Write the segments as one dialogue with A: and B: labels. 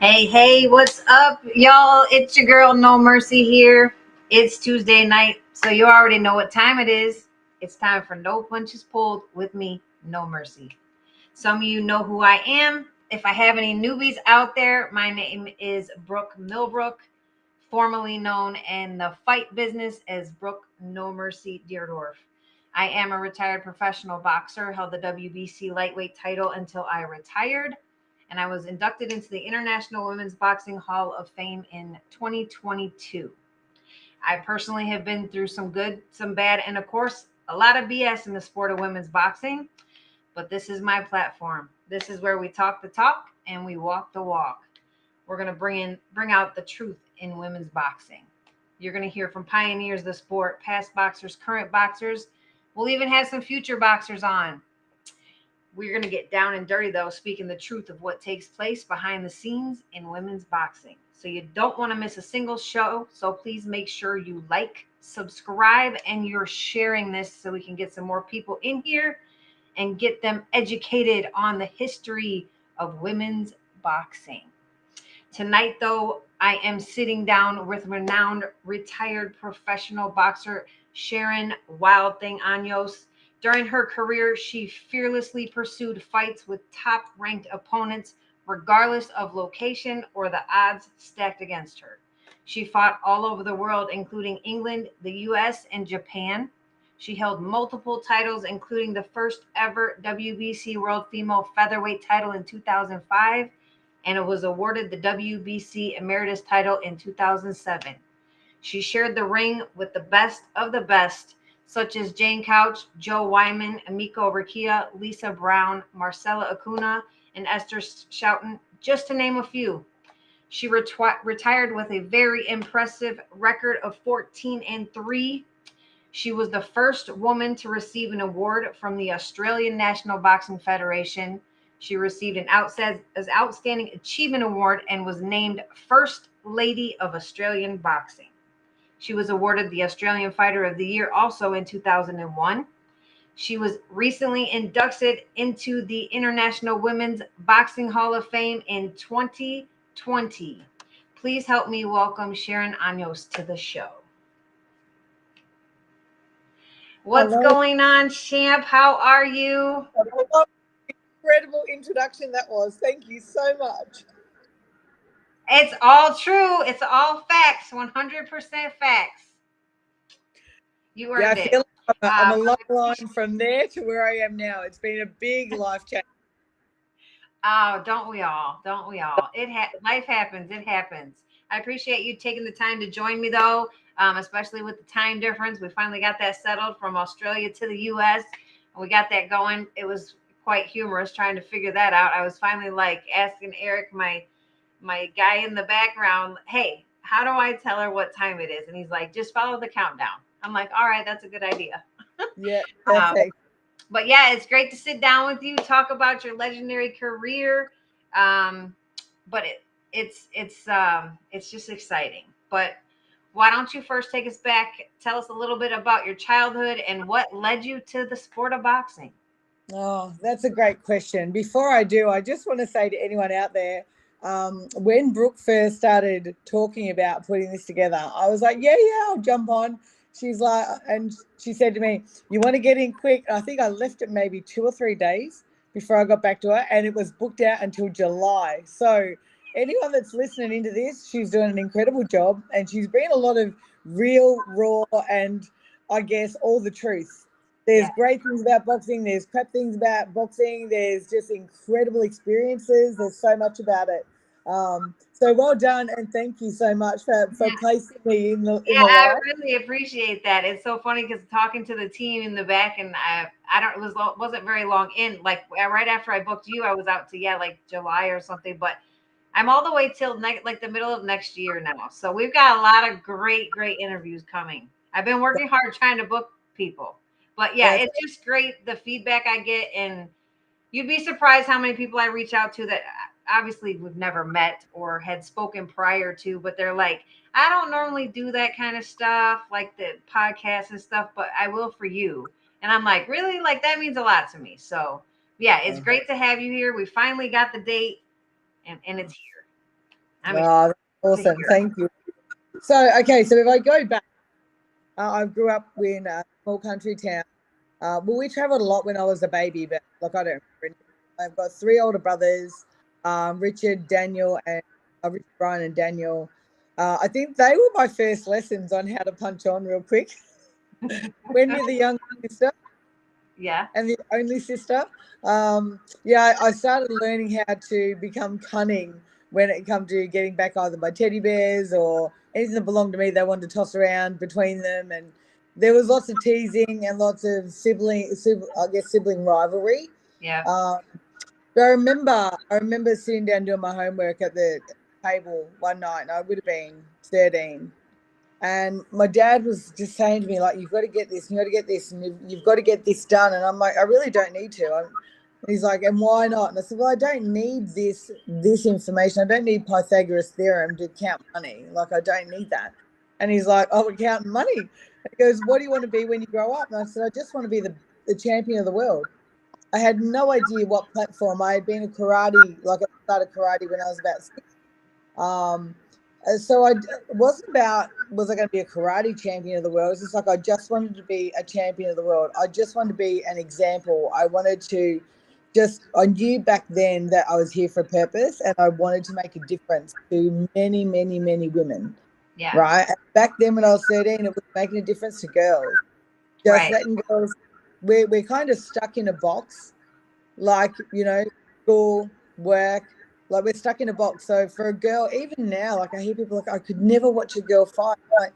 A: Hey, hey, what's up, y'all? It's your girl, No Mercy here. It's Tuesday night, so you already know what time it is. It's time for No Punches Pulled with me, No Mercy. Some of you know who I am. If I have any newbies out there, my name is Brooke Millbrook, formerly known in the fight business as Brooke No Mercy Dierdorff. I am a retired professional boxer, held the WBC lightweight title until I retired and I was inducted into the International Women's Boxing Hall of Fame in 2022. I personally have been through some good, some bad, and of course, a lot of BS in the sport of women's boxing. But this is my platform. This is where we talk the talk and we walk the walk. We're going to bring in, bring out the truth in women's boxing. You're going to hear from pioneers of the sport, past boxers, current boxers. We'll even have some future boxers on we're going to get down and dirty, though, speaking the truth of what takes place behind the scenes in women's boxing. So you don't want to miss a single show. So please make sure you like, subscribe, and you're sharing this so we can get some more people in here and get them educated on the history of women's boxing. Tonight, though, I am sitting down with renowned retired professional boxer Sharon Wild Thing Anyos. During her career, she fearlessly pursued fights with top ranked opponents, regardless of location or the odds stacked against her. She fought all over the world, including England, the US, and Japan. She held multiple titles, including the first ever WBC World Female Featherweight title in 2005, and it was awarded the WBC Emeritus title in 2007. She shared the ring with the best of the best such as Jane Couch, Joe Wyman, Emiko Rakia, Lisa Brown, Marcela Acuña, and Esther Schouten, just to name a few. She reti- retired with a very impressive record of 14 and 3. She was the first woman to receive an award from the Australian National Boxing Federation. She received an Outstanding Achievement Award and was named First Lady of Australian Boxing. She was awarded the Australian Fighter of the Year also in 2001. She was recently inducted into the International Women's Boxing Hall of Fame in 2020. Please help me welcome Sharon Anyos to the show. What's Hello. going on, champ? How are you?
B: Incredible introduction that was. Thank you so much.
A: It's all true. It's all facts. 100% facts. You are yeah, I feel
B: like I'm, I'm a long line from there to where I am now. It's been a big life change.
A: Oh, don't we all? Don't we all? It ha- life happens. It happens. I appreciate you taking the time to join me, though, um, especially with the time difference. We finally got that settled from Australia to the U.S. we got that going. It was quite humorous trying to figure that out. I was finally like asking Eric, my my guy in the background, hey, how do I tell her what time it is? And he's like, just follow the countdown. I'm like, all right, that's a good idea.
B: Yeah. Um,
A: but yeah, it's great to sit down with you, talk about your legendary career. Um, but it, it's it's um, it's just exciting. But why don't you first take us back? Tell us a little bit about your childhood and what led you to the sport of boxing.
B: Oh, that's a great question. Before I do, I just want to say to anyone out there um, when Brooke first started talking about putting this together, I was like, yeah, yeah, I'll jump on. She's like, and she said to me, you want to get in quick? I think I left it maybe two or three days before I got back to her, and it was booked out until July. So, anyone that's listening into this, she's doing an incredible job, and she's bringing a lot of real, raw, and I guess all the truth. There's yeah. great things about boxing. There's crap things about boxing. There's just incredible experiences. There's so much about it. Um, so well done and thank you so much for, for placing me in the in
A: yeah the i really appreciate that it's so funny because talking to the team in the back and i i don't it was wasn't very long in like right after i booked you i was out to yeah like july or something but i'm all the way till next like the middle of next year now so we've got a lot of great great interviews coming i've been working hard trying to book people but yeah it's just great the feedback i get and you'd be surprised how many people i reach out to that obviously we've never met or had spoken prior to, but they're like, I don't normally do that kind of stuff, like the podcast and stuff, but I will for you. And I'm like, really? Like that means a lot to me. So yeah, it's mm-hmm. great to have you here. We finally got the date and, and it's here. I'm
B: Oh, awesome. Thank you. So, okay, so if I go back, uh, I grew up in a small country town. Uh, well, we traveled a lot when I was a baby, but like I don't remember. I've got three older brothers, um, Richard, Daniel, and uh, Richard, Brian, and Daniel. Uh, I think they were my first lessons on how to punch on real quick. when you're the young sister,
A: yeah.
B: and the only sister. Um, yeah, I I started learning how to become cunning when it come to getting back either my teddy bears or anything that belonged to me. They wanted to toss around between them, and there was lots of teasing and lots of sibling, sib- I guess, sibling rivalry.
A: Yeah.
B: Um, but I remember, I remember sitting down doing my homework at the table one night, and I would have been thirteen. And my dad was just saying to me, like, you've got to get this, you've got to get this, and you've, you've got to get this done. And I'm like, I really don't need to. I'm, and he's like, and why not? And I said, well, I don't need this this information. I don't need Pythagoras theorem to count money. Like, I don't need that. And he's like, oh, we're counting money. He goes, what do you want to be when you grow up? And I said, I just want to be the, the champion of the world. I had no idea what platform. I had been a karate, like I started karate when I was about six. Um, so I it wasn't about was I going to be a karate champion of the world. It's just like I just wanted to be a champion of the world. I just wanted to be an example. I wanted to just I knew back then that I was here for a purpose and I wanted to make a difference to many, many, many women.
A: Yeah.
B: Right. Back then when I was 13, it was making a difference to girls. Just
A: Right.
B: letting girls we're we're kind of stuck in a box, like, you know, school, work, like we're stuck in a box. So for a girl, even now, like I hear people like I could never watch a girl fight. Like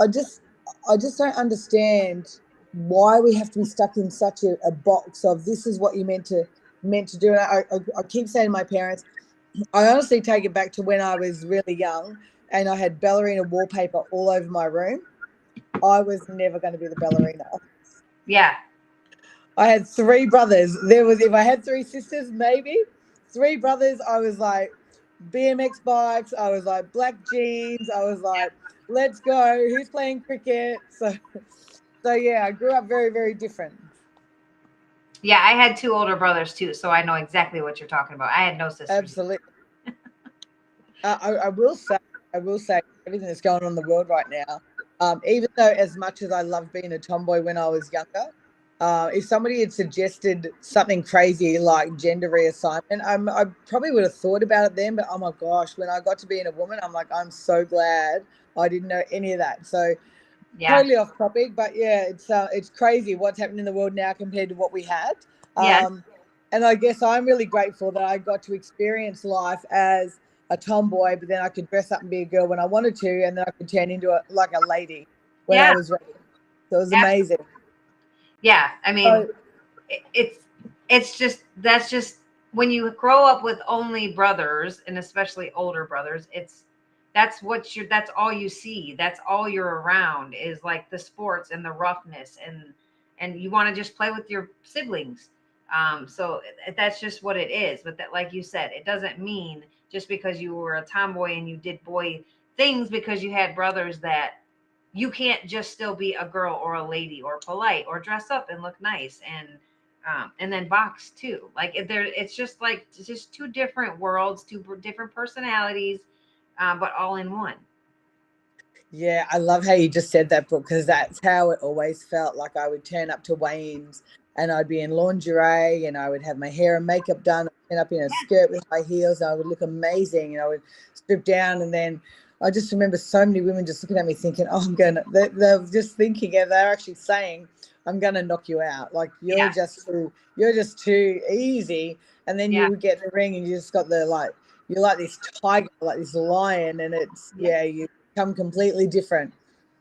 B: I just I just don't understand why we have to be stuck in such a, a box of this is what you meant to meant to do. And I, I, I keep saying to my parents, I honestly take it back to when I was really young and I had ballerina wallpaper all over my room. I was never going to be the ballerina.
A: Yeah.
B: I had three brothers. There was if I had three sisters, maybe three brothers. I was like BMX bikes. I was like black jeans. I was like, let's go. Who's playing cricket? So, so yeah, I grew up very, very different.
A: Yeah. I had two older brothers too, so I know exactly what you're talking about. I had no sisters.
B: Absolutely. uh, I, I will say, I will say, everything that's going on in the world right now. Um, even though, as much as I loved being a tomboy when I was younger, uh, if somebody had suggested something crazy like gender reassignment, I'm, I probably would have thought about it then. But oh my gosh, when I got to being a woman, I'm like, I'm so glad I didn't know any of that. So
A: Yeah.
B: totally off topic, but yeah, it's uh, it's crazy what's happening in the world now compared to what we had. Um, and I guess I'm really grateful that I got to experience life as a tomboy, but then I could dress up and be a girl when I wanted to, and then I could turn into a like a lady when
A: Yeah.
B: I was ready. So it was
A: Yeah.
B: amazing.
A: Yeah. I mean,
B: So,
A: it- it's it's just that's just when you grow up with only brothers and especially older brothers it's that's what you're that's all you see that's all you're around is like the sports and the roughness and and you want to just play with your siblings um so that's just what it is but that like you said it doesn't mean just because you were a tomboy and you did boy things because you had brothers that you can't just still be a girl or a lady or polite or dress up and look nice and um, and then box too like there it's just like it's just two different worlds two different personalities uh, but all in one
B: yeah, I love how you just said that, Brooke, because that's how it always felt. Like I would turn up to weigh ins and I'd be in lingerie and I would have my hair and makeup done, and up in a skirt with high heels, and I would look amazing. And I would strip down, and then I just remember so many women just looking at me thinking, "Oh, I'm gonna." They're, they're just thinking, and they're actually saying, "I'm gonna knock you out." Like you're
A: Yeah.
B: just too, you're just too easy. And then
A: Yeah.
B: you would get in the ring, and you just got the like, you're like this tiger, like this lion, and it's
A: Yeah.
B: yeah, you become completely different.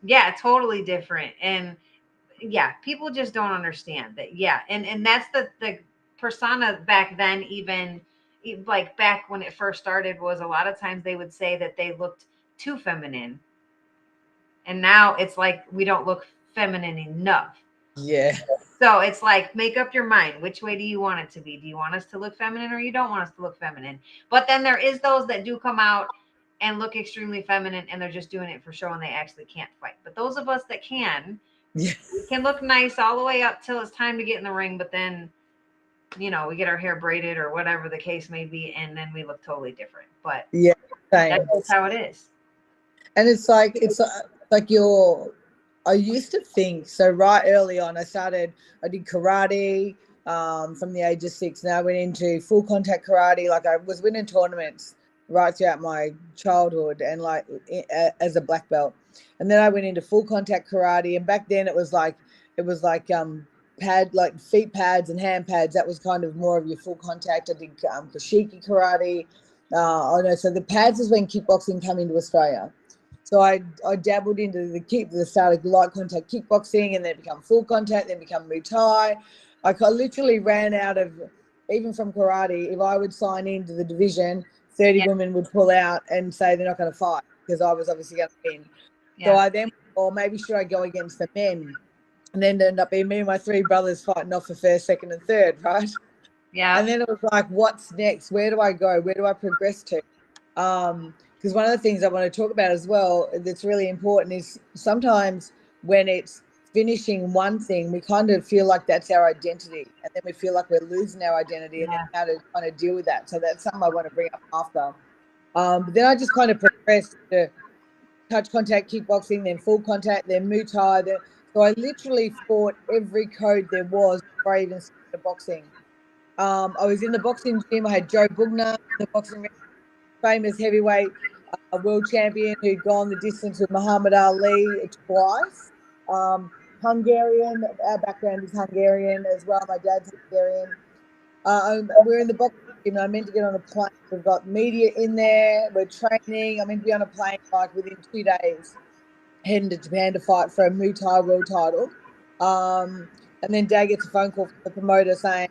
A: yeah totally different and yeah people just don't understand that yeah and and that's the the persona back then even like back when it first started was a lot of times they would say that they looked too feminine. And now it's like we don't look feminine enough.
B: Yeah.
A: so it's like make up your mind which way do you want it to be? Do you want us to look feminine or you don't want us to look feminine? But then there is those that do come out and look extremely feminine and they're just doing it for show and they actually can't fight. But those of us that can
B: Yeah.
A: we can look nice all the way up till it's time to get in the ring but then you know we get our hair braided or whatever the case may be and then we look totally different but
B: Yeah. Same.
A: That's how it is.
B: and it's like it's uh, like you're i used to think so right early on i started i did karate um, from the age of six now i went into full contact karate like i was winning tournaments right throughout my childhood and like as a black belt and then i went into full contact karate and back then it was like it was like um pad like feet pads and hand pads that was kind of more of your full contact i did um, kashiki karate uh, I know. So the pads is when kickboxing came into Australia. So I, I dabbled into the kick, the started light contact kickboxing, and then become full contact, then become Muay Thai. Like I literally ran out of even from karate. If I would sign into the division, thirty
A: Yeah.
B: women would pull out and say they're not going to fight because I was obviously going to win. So I then, or maybe should I go against the men? And then end up being me and my three brothers fighting off for first, second, and third, right?
A: Yeah.
B: and then it was like what's next? Where do i go? Where do i progress to? Um because one of the things i want to talk about as well that's really important is sometimes when it's finishing one thing we kind of feel like that's our identity and then we feel like we're losing our identity and then how to kind of deal with that. So that's something i want to bring up after. Um but then i just kind of progressed to touch contact kickboxing then full contact then muay thai then so i literally fought every code there was before i even started boxing um, I was in the boxing gym. I had Joe Bugner, the boxing famous heavyweight uh, world champion who'd gone the distance with Muhammad Ali twice. Um, Hungarian, our background is Hungarian as well. My dad's Hungarian. Uh, um, we're in the boxing gym. I meant to get on a plane. We've got media in there. We're training. I'm meant to be on a plane like within two days, heading to Japan to fight for a Muay Thai world title. Um, and then Dad gets a phone call from the promoter saying,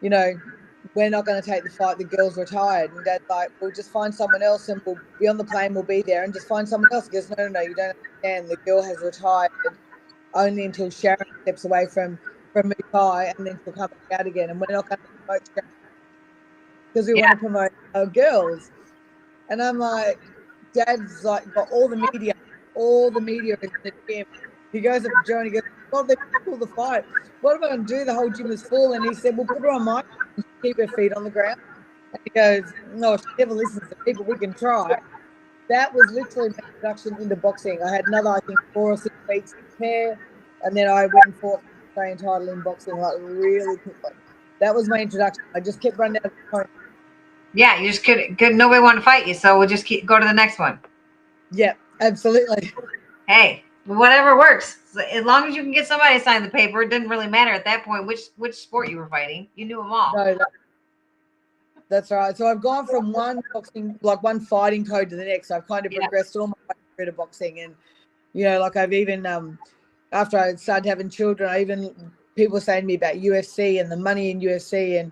B: you know, we're not going to take the fight. The girl's retired. And dad's like, we'll just find someone else and we'll be on the plane. We'll be there and just find someone else. He goes, no, no, no, you don't understand. The girl has retired only until Sharon steps away from from Muay Thai and then she'll come back out again. And we're not going to promote Sharon because we
A: Yeah.
B: want to promote our girls. And I'm like, Dad's like got all the media, all the media in the gym. He goes up to Joe and he goes, God, they pull the fight. What am I going to do? The whole gym is full. And he said, Well, put her on mic and keep her feet on the ground. And he goes, No, she never listens to people. We can try. That was literally my introduction into boxing. I had another, I think, four or six weeks to prepare. And then I went and fought the Australian title in boxing like really quickly. That was my introduction. I just kept running out of time.
A: Yeah. You just could, could nobody want to fight you. So we'll just keep go to the next one.
B: Yeah, absolutely.
A: Hey, whatever works. As long as you can get somebody to sign the paper, it didn't really matter at that point which which sport you were fighting. You knew them all.
B: No, that, that's right. So I've gone from one boxing, like one fighting code to the next. I've kind of
A: Yeah.
B: progressed all my way through to boxing, and you know, like I've even um, after I started having children, I even people saying to me about UFC and the money in UFC, and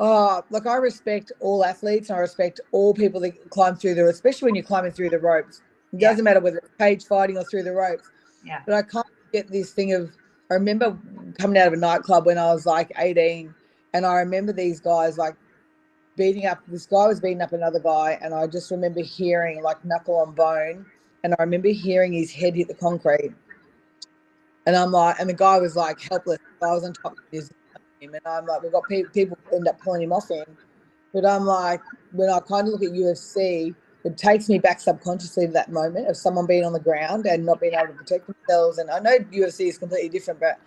B: oh, look, I respect all athletes, and I respect all people that climb through the, especially when you're climbing through the ropes. It
A: Yeah.
B: doesn't matter whether it's cage fighting or through the ropes.
A: Yeah.
B: But I can't get this thing of. I remember coming out of a nightclub when I was like 18, and I remember these guys like beating up. This guy was beating up another guy, and I just remember hearing like knuckle on bone, and I remember hearing his head hit the concrete. And I'm like, and the guy was like helpless. I was on top of his him, and I'm like, we've got people, people end up pulling him off him. But I'm like, when I kind of look at UFC, it takes me back subconsciously to that moment of someone being on the ground and not being able to protect themselves. And I know UFC is completely different, but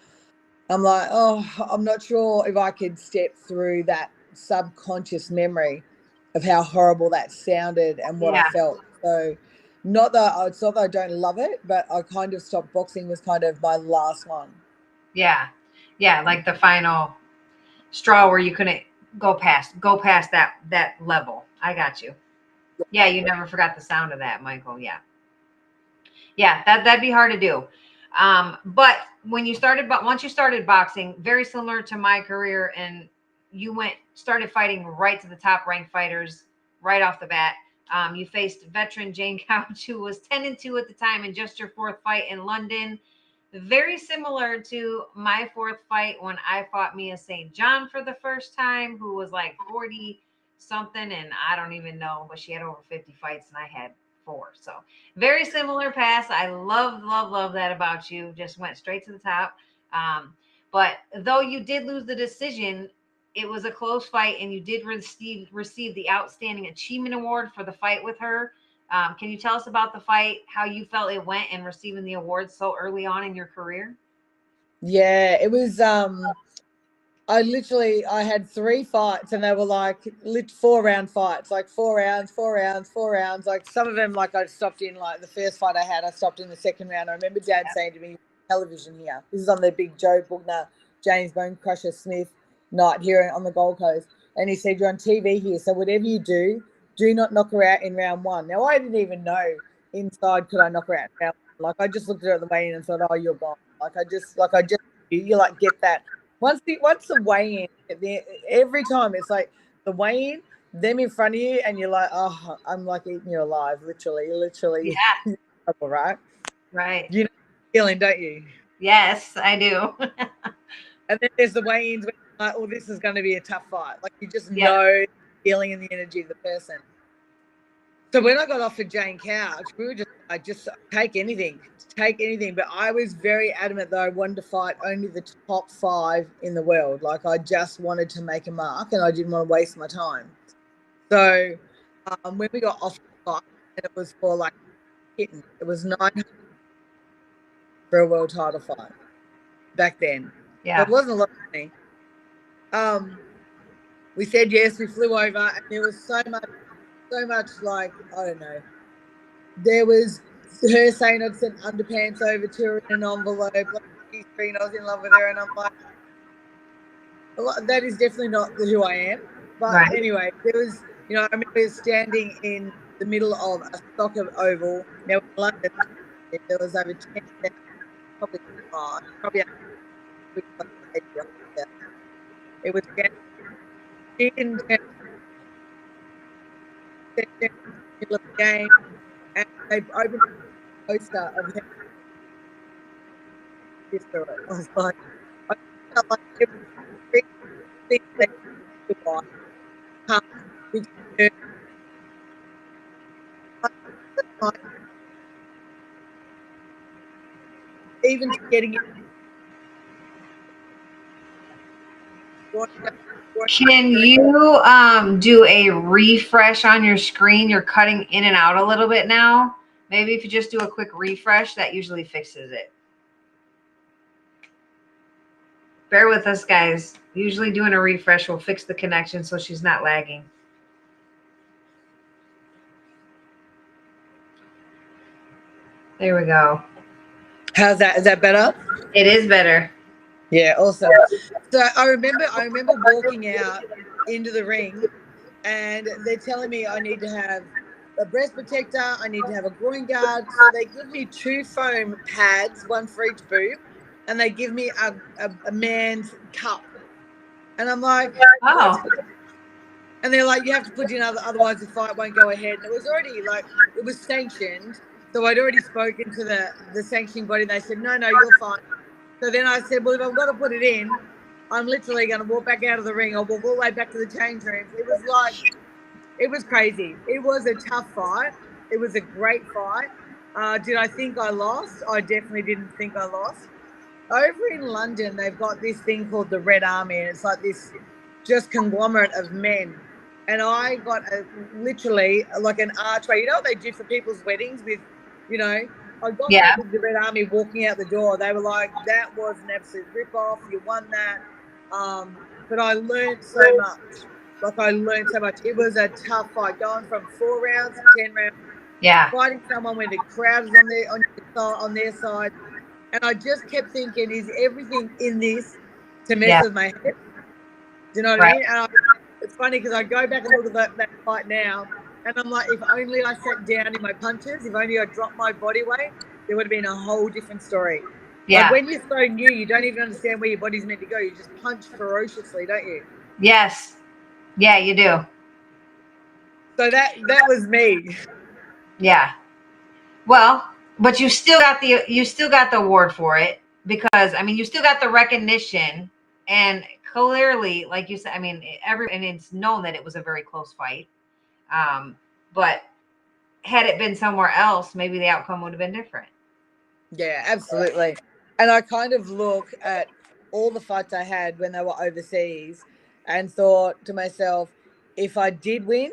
B: I'm like, oh, I'm not sure if I could step through that subconscious memory of how horrible that sounded and what
A: Yeah.
B: I felt. So, not that I- it's not that I don't love it, but I kind of stopped boxing was kind of my last one.
A: Yeah. Yeah. Like the final straw where you couldn't go past go past that that level. I got you. Yeah, you never forgot the sound of that, Michael. Yeah. Yeah, that that'd be hard to do. Um, but when you started but once you started boxing, very similar to my career, and you went started fighting right to the top ranked fighters right off the bat. Um, you faced veteran Jane Couch, who was 10 and 2 at the time, and just your fourth fight in London. Very similar to my fourth fight when I fought Mia St. John for the first time, who was like 40 something, and I don't even know, but she had over 50 fights, and I had four. So very similar pass. I love, love, love that about you. Just went straight to the top. Um, but though you did lose the decision, it was a close fight, and you did receive receive the outstanding achievement award for the fight with her. Um, can you tell us about the fight, how you felt it went, and receiving the award so early on in your career?
B: Yeah, it was um I literally I had three fights and they were like lit four round fights, like four rounds, four rounds, four rounds. Like some of them like I stopped in like the first fight I had, I stopped in the second round. I remember dad
A: Yeah.
B: saying to me, television here. This is on the big Joe Bugner, James Bone Crusher Smith night here on the Gold Coast. And he said, You're on TV here, so whatever you do, do not knock her out in round one. Now I didn't even know inside could I knock her out one. Like I just looked at her at the weigh in and thought, Oh, you're gone. Like I just like I just you like get that once the once the weigh in the every time it's like the weigh in them in front of you and you're like oh i'm like eating you alive literally literally
A: Yeah,
B: right
A: right.
B: You know feeling don't you
A: Yes, I do.
B: and then there's the weigh ins where you're like oh this is going to be a tough fight like you just
A: Yeah.
B: know feeling and the energy of the person. So when i got off of jane couch we were just i just take anything take anything. But i was very adamant that i wanted to fight only the top five in the world. Like i just wanted to make a mark and i didn't want to waste my time. So um, when we got off the fight and it was for like hitting it was nine for a world title fight back then.
A: Yeah.
B: it wasn't a lot of money. Um, we said yes. We flew over, and there was so much, so much like I don't know. There was her saying I'd sent underpants over to her in an envelope. Like, I was in love with her, and I'm like, that is definitely not who I am. But
A: Right.
B: anyway, there was, you know, I remember standing in the middle of a soccer oval. Now in London, there was over ten, probably five, probably it was didn't the middle of the game and they opened a poster of him. I was like, I felt like three things that you buy. Um, which, uh, even getting it.
A: Can you um, do a refresh on your screen? You're cutting in and out a little bit now. Maybe if you just do a quick refresh, that usually fixes it. Bear with us, guys. Usually doing a refresh will fix the connection so she's not lagging. There we go.
B: How's that? Is that better?
A: It is better.
B: Yeah, awesome. So I remember I remember walking out into the ring and they're telling me I need to have a breast protector, I need to have a groin guard. So they give me two foam pads, one for each boob, and they give me a, a, a man's cup. And I'm like,
A: Oh,
B: and they're like, you have to put in other, otherwise the fight won't go ahead. And it was already like, it was sanctioned. So I'd already spoken to the, the sanctioning body. They said, no, no, you're fine. So then I said, well, if I've got to put it in, I'm literally going to walk back out of the ring or walk all the way back to the change rooms. It was like, it was crazy. It was a tough fight. It was a great fight. Uh, did I think I lost? I definitely didn't think I lost. Over in London, they've got this thing called the Red Army, and it's like this just conglomerate of men. And I got a, literally like an archway. You know what they do for people's weddings with, you know, I got
A: Yeah.
B: the Red Army walking out the door. They were like, that was an absolute rip off. You won that. Um, but I learned so much. Like I learned so much. It was a tough fight, going from four rounds to ten rounds,
A: yeah.
B: fighting someone when the crowd is on their on, your side, on their side. And I just kept thinking, is everything in this to mess
A: Yeah.
B: with my head? Do you know what
A: Right.
B: I mean? And I, it's funny because I go back and look at that, that fight now, and I'm like, if only I sat down in my punches, if only I dropped my body weight, there would have been a whole different story.
A: Yeah.
B: Like when you're so new, you don't even understand where your body's meant to go. You just punch ferociously, don't you?
A: Yes. Yeah, you do.
B: So that that was me.
A: Yeah. Well, but you still got the you still got the award for it because I mean you still got the recognition and clearly like you said I mean every and it's known that it was a very close fight. Um but had it been somewhere else maybe the outcome would have been different.
B: Yeah, absolutely. And I kind of look at all the fights I had when they were overseas, and thought to myself, if I did win,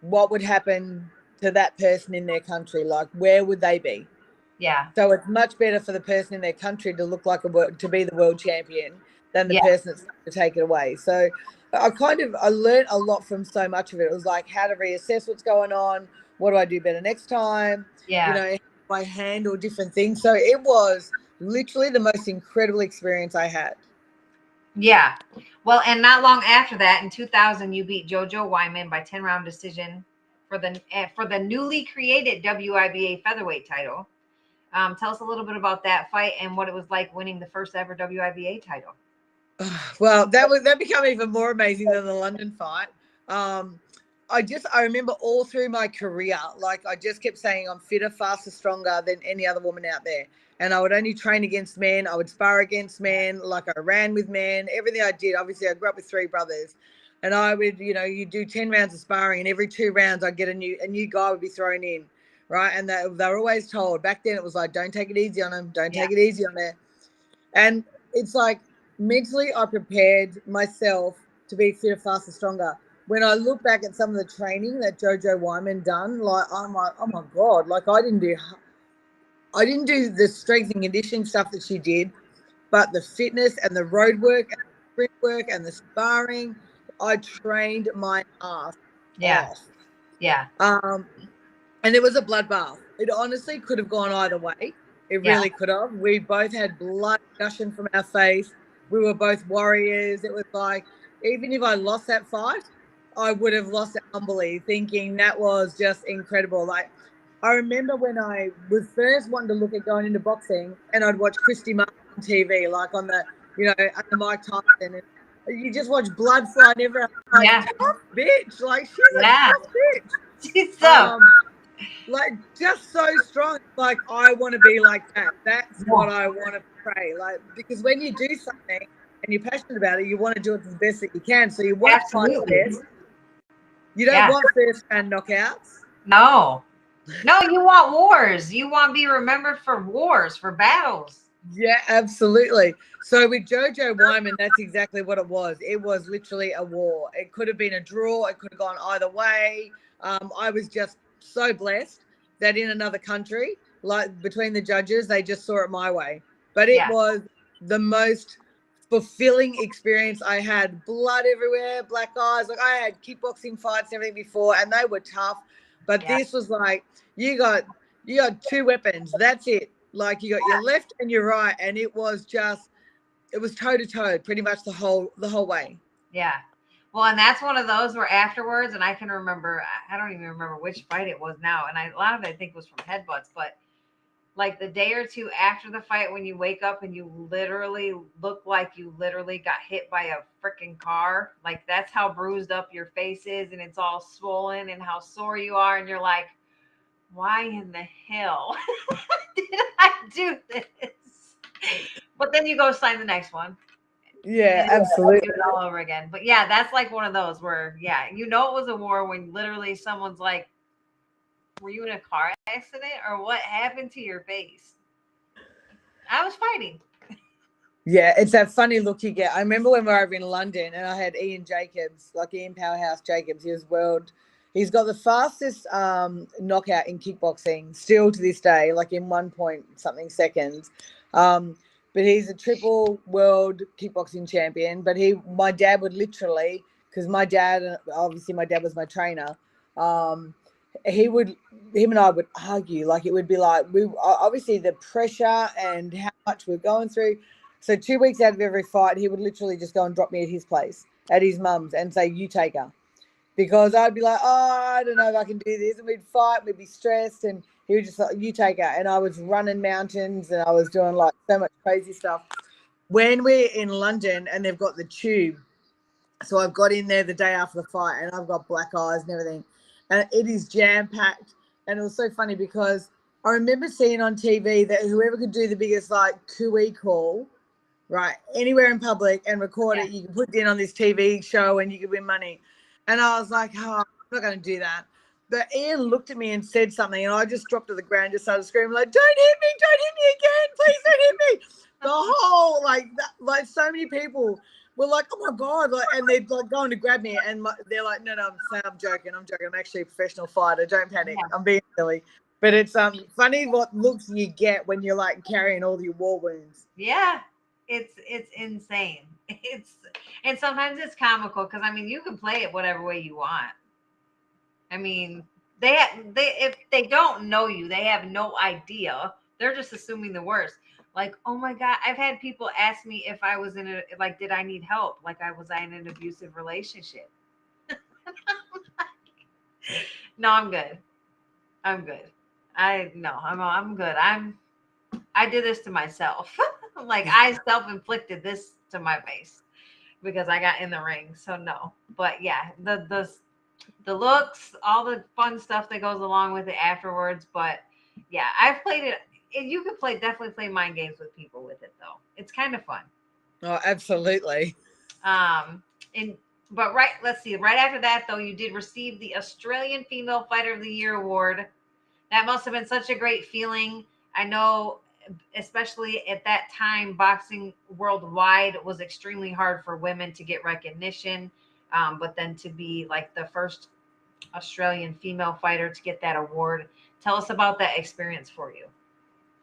B: what would happen to that person in their country? Like, where would they be?
A: Yeah.
B: So it's much better for the person in their country to look like a world, to be the world champion than the
A: Yeah.
B: person that's to take it away. So I kind of I learned a lot from so much of it. It was like how to reassess what's going on. What do I do better next time?
A: Yeah.
B: You know, how I handle different things. So it was literally the most incredible experience I had.
A: Yeah. Well, and not long after that, in 2000, you beat JoJo Wyman by 10 round decision for the eh, for the newly created WIBA featherweight title. Um, tell us a little bit about that fight and what it was like winning the first ever WIBA title.
B: well, that was that became even more amazing than the London fight. Um, I just I remember all through my career, like I just kept saying I'm fitter, faster, stronger than any other woman out there. And I would only train against men. I would spar against men. Like I ran with men. Everything I did. Obviously, I grew up with three brothers, and I would, you know, you do ten rounds of sparring, and every two rounds I'd get a new a new guy would be thrown in, right? And they, they were always told back then it was like, don't take it easy on him, don't take it easy on there. And it's like mentally, I prepared myself to be fitter, faster, stronger. When I look back at some of the training that Jojo Wyman done, like I'm like, oh my god, like I didn't do, I didn't do the strength and conditioning stuff that she did, but the fitness and the road work and the sprint work and the sparring, I trained my ass
A: Yeah.
B: off.
A: Yeah.
B: Um, and it was a bloodbath. It honestly could have gone either way. It
A: Yeah.
B: really could have. We both had blood gushing from our face. We were both warriors. It was like, even if I lost that fight, I would have lost it humbly, thinking that was just incredible. Like, I remember when I was first wanting to look at going into boxing, and I'd watch Christy Martin on TV, like on the, you know, under Mike Tyson, and you just watch blood flying everywhere. Like,
A: Yeah.
B: bitch, like she's
A: Yeah.
B: a tough bitch
A: She's so
B: um, like just so strong. Like I want to be like that. That's what I want to pray. Like because when you do something and you're passionate about it, you want to do it the best that you can. So you want
A: Absolutely.
B: best. You don't
A: Yeah.
B: want first round knockouts.
A: no. No, you want wars. You want to be remembered for wars, for battles.
B: Yeah, absolutely. So with Jojo Wyman, that's exactly what it was. It was literally a war. It could have been a draw. It could have gone either way. Um, I was just so blessed that in another country, like between the judges, they just saw it my way. But it
A: Yeah.
B: was the most fulfilling experience I had. Blood everywhere, black eyes. Like I had kickboxing fights, and everything before, and they were tough. But
A: Yeah.
B: this was like you got you got two weapons. That's it. Like you got your left and your right, and it was just it was toe to toe pretty much the whole the whole way.
A: Yeah. Well, and that's one of those where afterwards, and I can remember, I- don't even remember which fight it was now. And I, a lot of it I think was from headbutts, but like the day or two after the fight, when you wake up and you literally look like you literally got hit by a freaking car, like that's how bruised up your face is and it's all swollen and how sore you are. And you're like, why in the hell did I do this? But then you go sign the next one
B: Yeah, absolutely.
A: all over again. But yeah, that's like one of those where yeah, you know it was a war when literally someone's like, "Were you in a car accident or what happened to your face?" I was fighting.
B: Yeah, it's that funny look you get. I remember when we were over in London and I had Ian Jacobs, like Ian Powerhouse Jacobs. He was world. He's got the fastest um, knockout in kickboxing still to this day, like in one point something seconds. Um, but he's a triple world kickboxing champion. But he, my dad would literally, because my dad, obviously my dad was my trainer. Um, he would, him and I would argue. Like it would be like we obviously the pressure and how much we're going through. So two weeks out of every fight, he would literally just go and drop me at his place, at his mum's, and say, "You take her," because I'd be like, "Oh, I don't know if I can do this," and we'd fight, we'd be stressed, and he would just like, "You take her," and I was running mountains, and I was doing like so much crazy stuff. When we're in London and they've got the tube, so I've got in there the day after the fight, and I've got black eyes and everything, and it is jam packed, and it was so funny because I remember seeing on TV that whoever could do the biggest like cooey call right anywhere in public and record it you can put it in on this tv show and you could win money. And i was like oh i'm not going to do that but ian looked at me and said something and i just dropped to the ground just started screaming like don't hit me don't hit me again please don't hit me the whole like that, like so many people were like, "Oh my god!" Like, and they're like going to grab me, and my, they're like, "No, no, I'm saying I'm joking. I'm joking. I'm actually a professional fighter. Don't panic.
A: Yeah.
B: I'm being silly." But it's um funny what looks you get when you're like carrying all your war wounds.
A: Yeah, it's it's insane. It's and sometimes it's comical because I mean you can play it whatever way you want. I mean they they if they don't know you, they have no idea. They're just assuming the worst. Like, oh my god, I've had people ask me if I was in a like, did I need help? Like, I was I in an abusive relationship? no, I'm good. I'm good. I no, I'm I'm good. I'm I did this to myself. like I self-inflicted this to my face because I got in the ring. So no. But yeah, the the the looks, all the fun stuff that goes along with it afterwards. But yeah, I've played it. You could play definitely play mind games with people with it though. It's kind of fun.
B: Oh, absolutely.
A: Um, and but right, let's see. Right after that, though, you did receive the Australian Female Fighter of the Year award. That must have been such a great feeling. I know, especially at that time, boxing worldwide was extremely hard for women to get recognition. Um, but then to be like the first Australian female fighter to get that award. Tell us about that experience for you.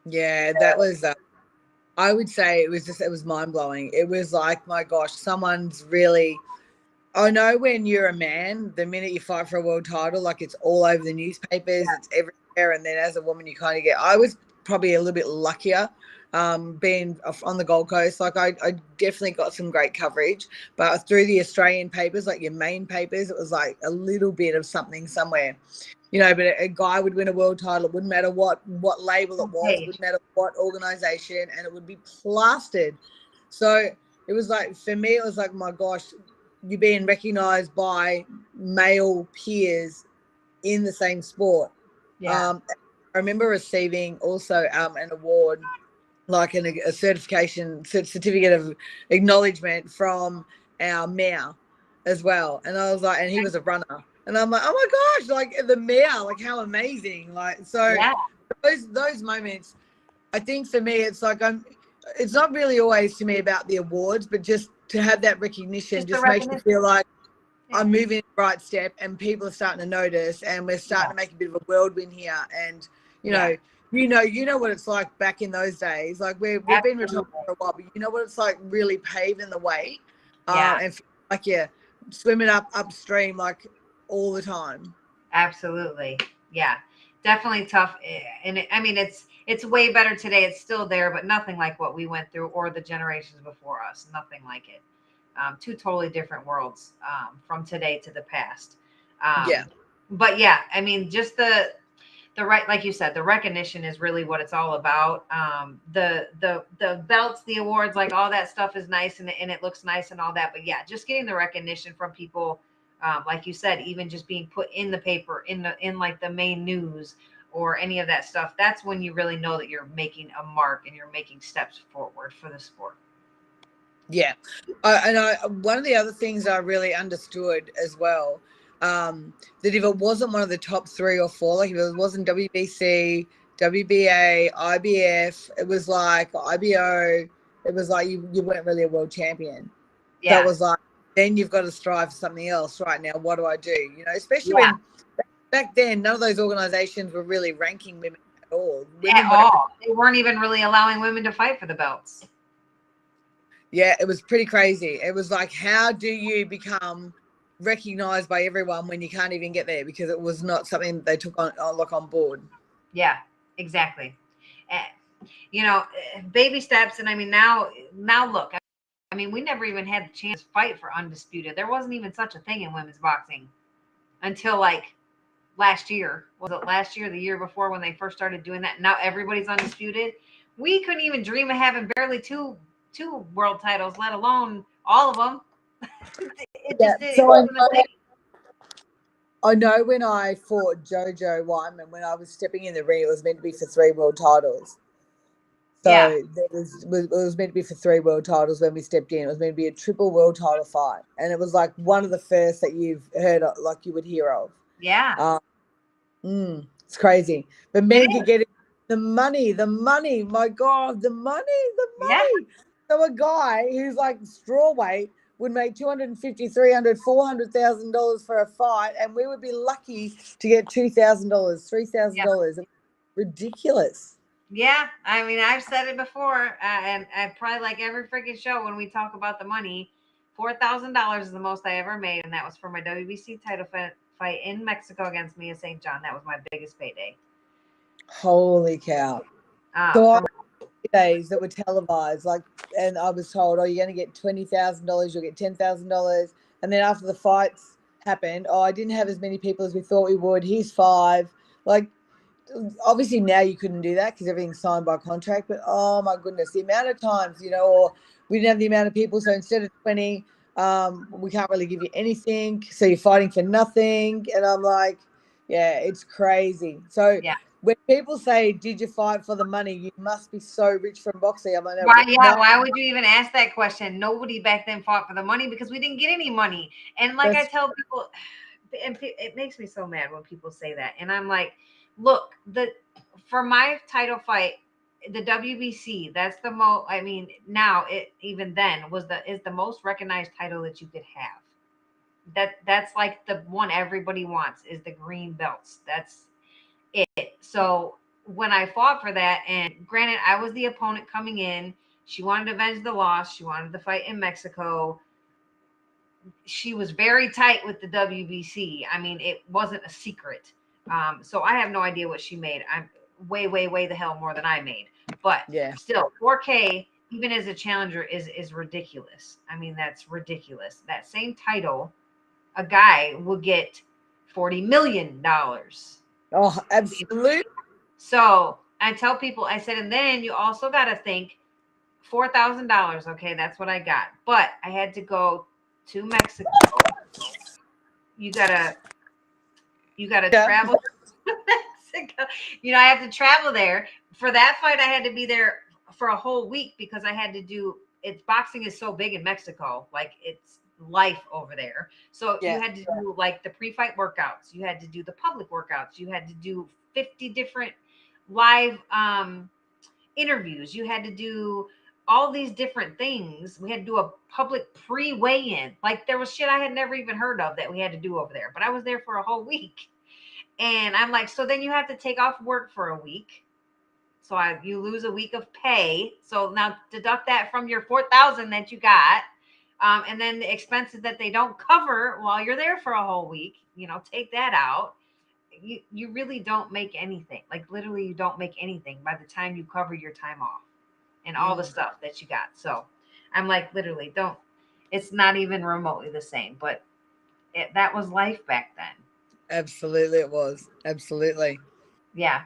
B: Yeah, that was. Uh, I would say it was just it was mind blowing. It was like, my gosh, someone's really. I know when you're a man, the minute you fight for a world title, like it's all over the newspapers, it's everywhere, and then as a woman, you kind of get. I was probably a little bit luckier, um, being off- on the Gold Coast. Like I, I definitely got some great coverage, but through the Australian papers, like your main papers, it was like a little bit of something somewhere you know, but a, a guy would win a world title. It wouldn't matter what what label it was. It wouldn't matter what organization, and it would be plastered. So it was like for me, it was like, my gosh, you're being recognized by male peers in the same sport. Um, I remember receiving also um, an award, like an, a certification certificate of acknowledgement from our mayor as well. And I was like, and he was a runner. And I'm like, oh my gosh, like the mayor, like how amazing. Like, so
A: yeah.
B: those those moments, I think for me, it's like I'm. It's not really always to me about the awards, but just to have that recognition
A: Just
B: just, makes me feel like
A: Yeah.
B: I'm moving in the right step, and people are starting to notice, and we're starting to make a bit of a whirlwind here. And you
A: Yeah.
B: know, you know, you know what it's like back in those days. Like we've we've been retired for a while, but you know what it's like really paving the way,
A: Yeah.
B: uh, and like yeah, swimming up upstream like all the time.
A: Absolutely. Yeah. Definitely tough. eh, And it, I mean, it's it's way better today. It's still there, but nothing like what we went through or the generations before us. Nothing like it. Um, two totally different worlds um, from today to the past. Um,
B: Yeah.
A: But yeah, I mean, just the the right, like you said, the recognition is really what it's all about. Um, the the the belts, the awards, like all that stuff is nice and, it- and it looks nice and all that. But yeah, just getting the recognition from people um, like you said, even just being put in the paper, in the in like the main news or any of that stuff, that's when you really know that you're making a mark and you're making steps forward for the sport.
B: Yeah, I, and I one of the other things I really understood as well um, that if it wasn't one of the top three or four, like if it wasn't WBC, WBA, IBF, it was like IBO, it was like you, you weren't really a world champion.
A: Yeah,
B: That was like then you've got to strive for something else. Right now, what do I do? You know, especially
A: Yeah.
B: when back then none of those organizations were really ranking women at all. Women
A: at all. They weren't even really allowing women to fight for the belts.
B: Yeah, it was pretty crazy. It was like, how do you become recognized by everyone when you can't even get there because it was not something they took on, on look on board.
A: Yeah, exactly. Eh, you know, eh, baby steps, and I mean now, now look. I mean, we never even had the chance to fight for undisputed. There wasn't even such a thing in women's boxing until like last year. Was it last year, the year before, when they first started doing that? Now everybody's undisputed. We couldn't even dream of having barely two two world titles, let alone all of them. It
B: Yeah,
A: it,
B: so
A: it
B: I-
A: thing.
B: I know when I fought Jojo Wyman, when I was stepping in the ring, it was meant to be for three world titles. So
A: Yeah.
B: there was, it was meant to be for three world titles when we stepped in. It was meant to be a triple world title fight, and it was like one of the first that you've heard of, like you would hear of.
A: Yeah,
B: Uh, mm, it's crazy. But men
A: It
B: can get it. The money, the money, my God, the money, the money.
A: Yeah.
B: So a guy who's like straw weight would make 250 300 400000 dollars for a fight and we would be lucky to get $2000 $3000 ridiculous
A: Yeah, I mean, I've said it before, uh, and I probably like every freaking show when we talk about the money. Four thousand dollars is the most I ever made, and that was for my WBC title fight, in Mexico against Mia St. John. That was my biggest payday.
B: holy cow
A: Uh,
B: So I- days that were televised, like, and I was told, oh, you're going to get twenty thousand dollars, you'll get ten thousand dollars, and then after the fights happened, oh, I didn't have as many people as we thought we would. Here's five. Like, obviously now you couldn't do that because everything's signed by contract. But oh my goodness, the amount of times, you know, or we didn't have the amount of people, so instead of twenty, um, we can't really give you anything, so you're fighting for nothing. And I'm like, yeah, it's crazy. So
A: Yeah.
B: When people say, "Did you fight for the money?" You must be so rich from boxing. I'm like, no,
A: why? Yeah,
B: no,
A: why would you even ask that question? Nobody back then fought for the money because we didn't get any money. And like
B: That's-
A: I tell people, and it makes me so mad when people say that. And I'm like, look, the for my title fight, the WBC, that's the most. I mean, now it even then was the is the most recognized title that you could have. That that's like the one everybody wants is the green belts. That's it. So when I fought for that, and granted, I was the opponent coming in. She wanted to avenge the loss. She wanted to fight in Mexico. She was very tight with the WBC. I mean, it wasn't a secret. Um, so I have no idea what she made. I'm way, way, way the hell more than I made. But
B: yeah,
A: still 4k even as a challenger is is ridiculous i mean that's ridiculous that same title a guy will get 40 million dollars
B: oh, absolutely.
A: so i tell people i said and then you also got to think $4000 okay that's what i got but i had to go to mexico you gotta you gotta
B: Yeah.
A: travel to mexico you know i have to travel there for that fight i had to be there for a whole week because i had to do it's boxing is so big in mexico like it's life over there. So
B: Yeah.
A: you had to do like the pre-fight workouts you had to do the public workouts you had to do 50 different live um interviews you had to do all these different things. We had to do a public pre-weigh-in like there was shit i had never even heard of that we had to do over there but i was there for a whole week. And i'm like so then you have to take off work for a week. So I, you lose a week of pay. So now deduct that from your 4000 that you got um, and then the expenses that they don't cover while you're there for a whole week you know take that out you you really don't make anything like literally you don't make anything by the time you cover your time off and all the
B: Mm.
A: stuff that you got so i'm like literally don't it's not even remotely the same but it, that was life back then
B: Absolutely, it was. Absolutely.
A: yeah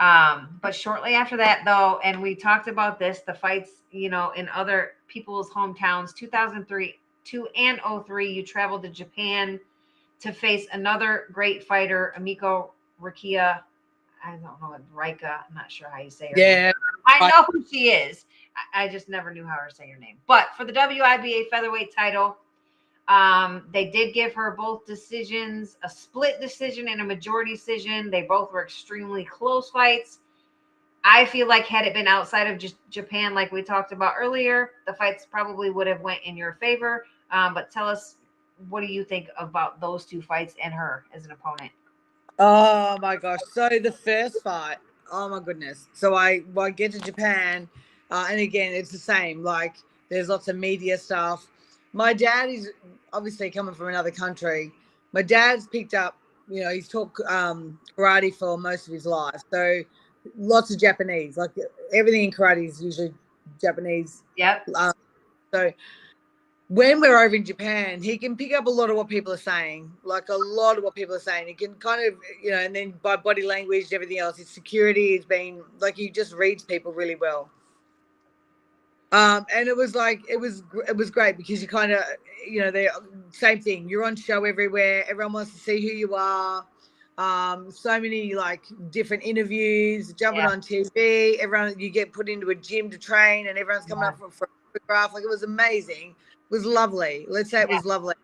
A: um but shortly after that though and we talked about this the fights you know in other people's hometowns 2003 2 and 03 you traveled to japan to face another great fighter amiko rakia i don't know what Rika. i'm not sure how you say her name.
B: Yeah.
A: I
B: Right.
A: know who she is. I, I just never knew how to say her name. But for the WIBA featherweight title, um, they did give her both decisions, a split decision and a majority decision. They both were extremely close fights. I feel like had it been outside of just Japan, like we talked about earlier, the fights probably would have went in your favor. Um, but tell us, what do you think about those two fights and her as an opponent?
B: Oh my gosh. So the first fight, oh my goodness. So I, well, I get to Japan, uh, and again, it's the same. Like, there's lots of media stuff. My dad is obviously coming from another country. My dad's picked up, you know, he's taught um, karate for most of his life. So lots of Japanese. Like, everything in karate is usually Japanese
A: Yep.
B: um, so when we're over in Japan, he can pick up a lot of what people are saying, like a lot of what people are saying. He can kind of, you know, and then by body language everything else, his security has been like he just reads people really well. Um, and it was like it was it was great because you kind of, you know, the same thing. You're on show everywhere. Everyone wants to see who you are. Um, so many like different interviews, jumping
A: Yeah.
B: on TV. Everyone you get put into a gym to train, and everyone's coming
A: Yeah.
B: up for, for a photograph. Like it was amazing. It was lovely. Let's say it
A: Yeah.
B: was lovely.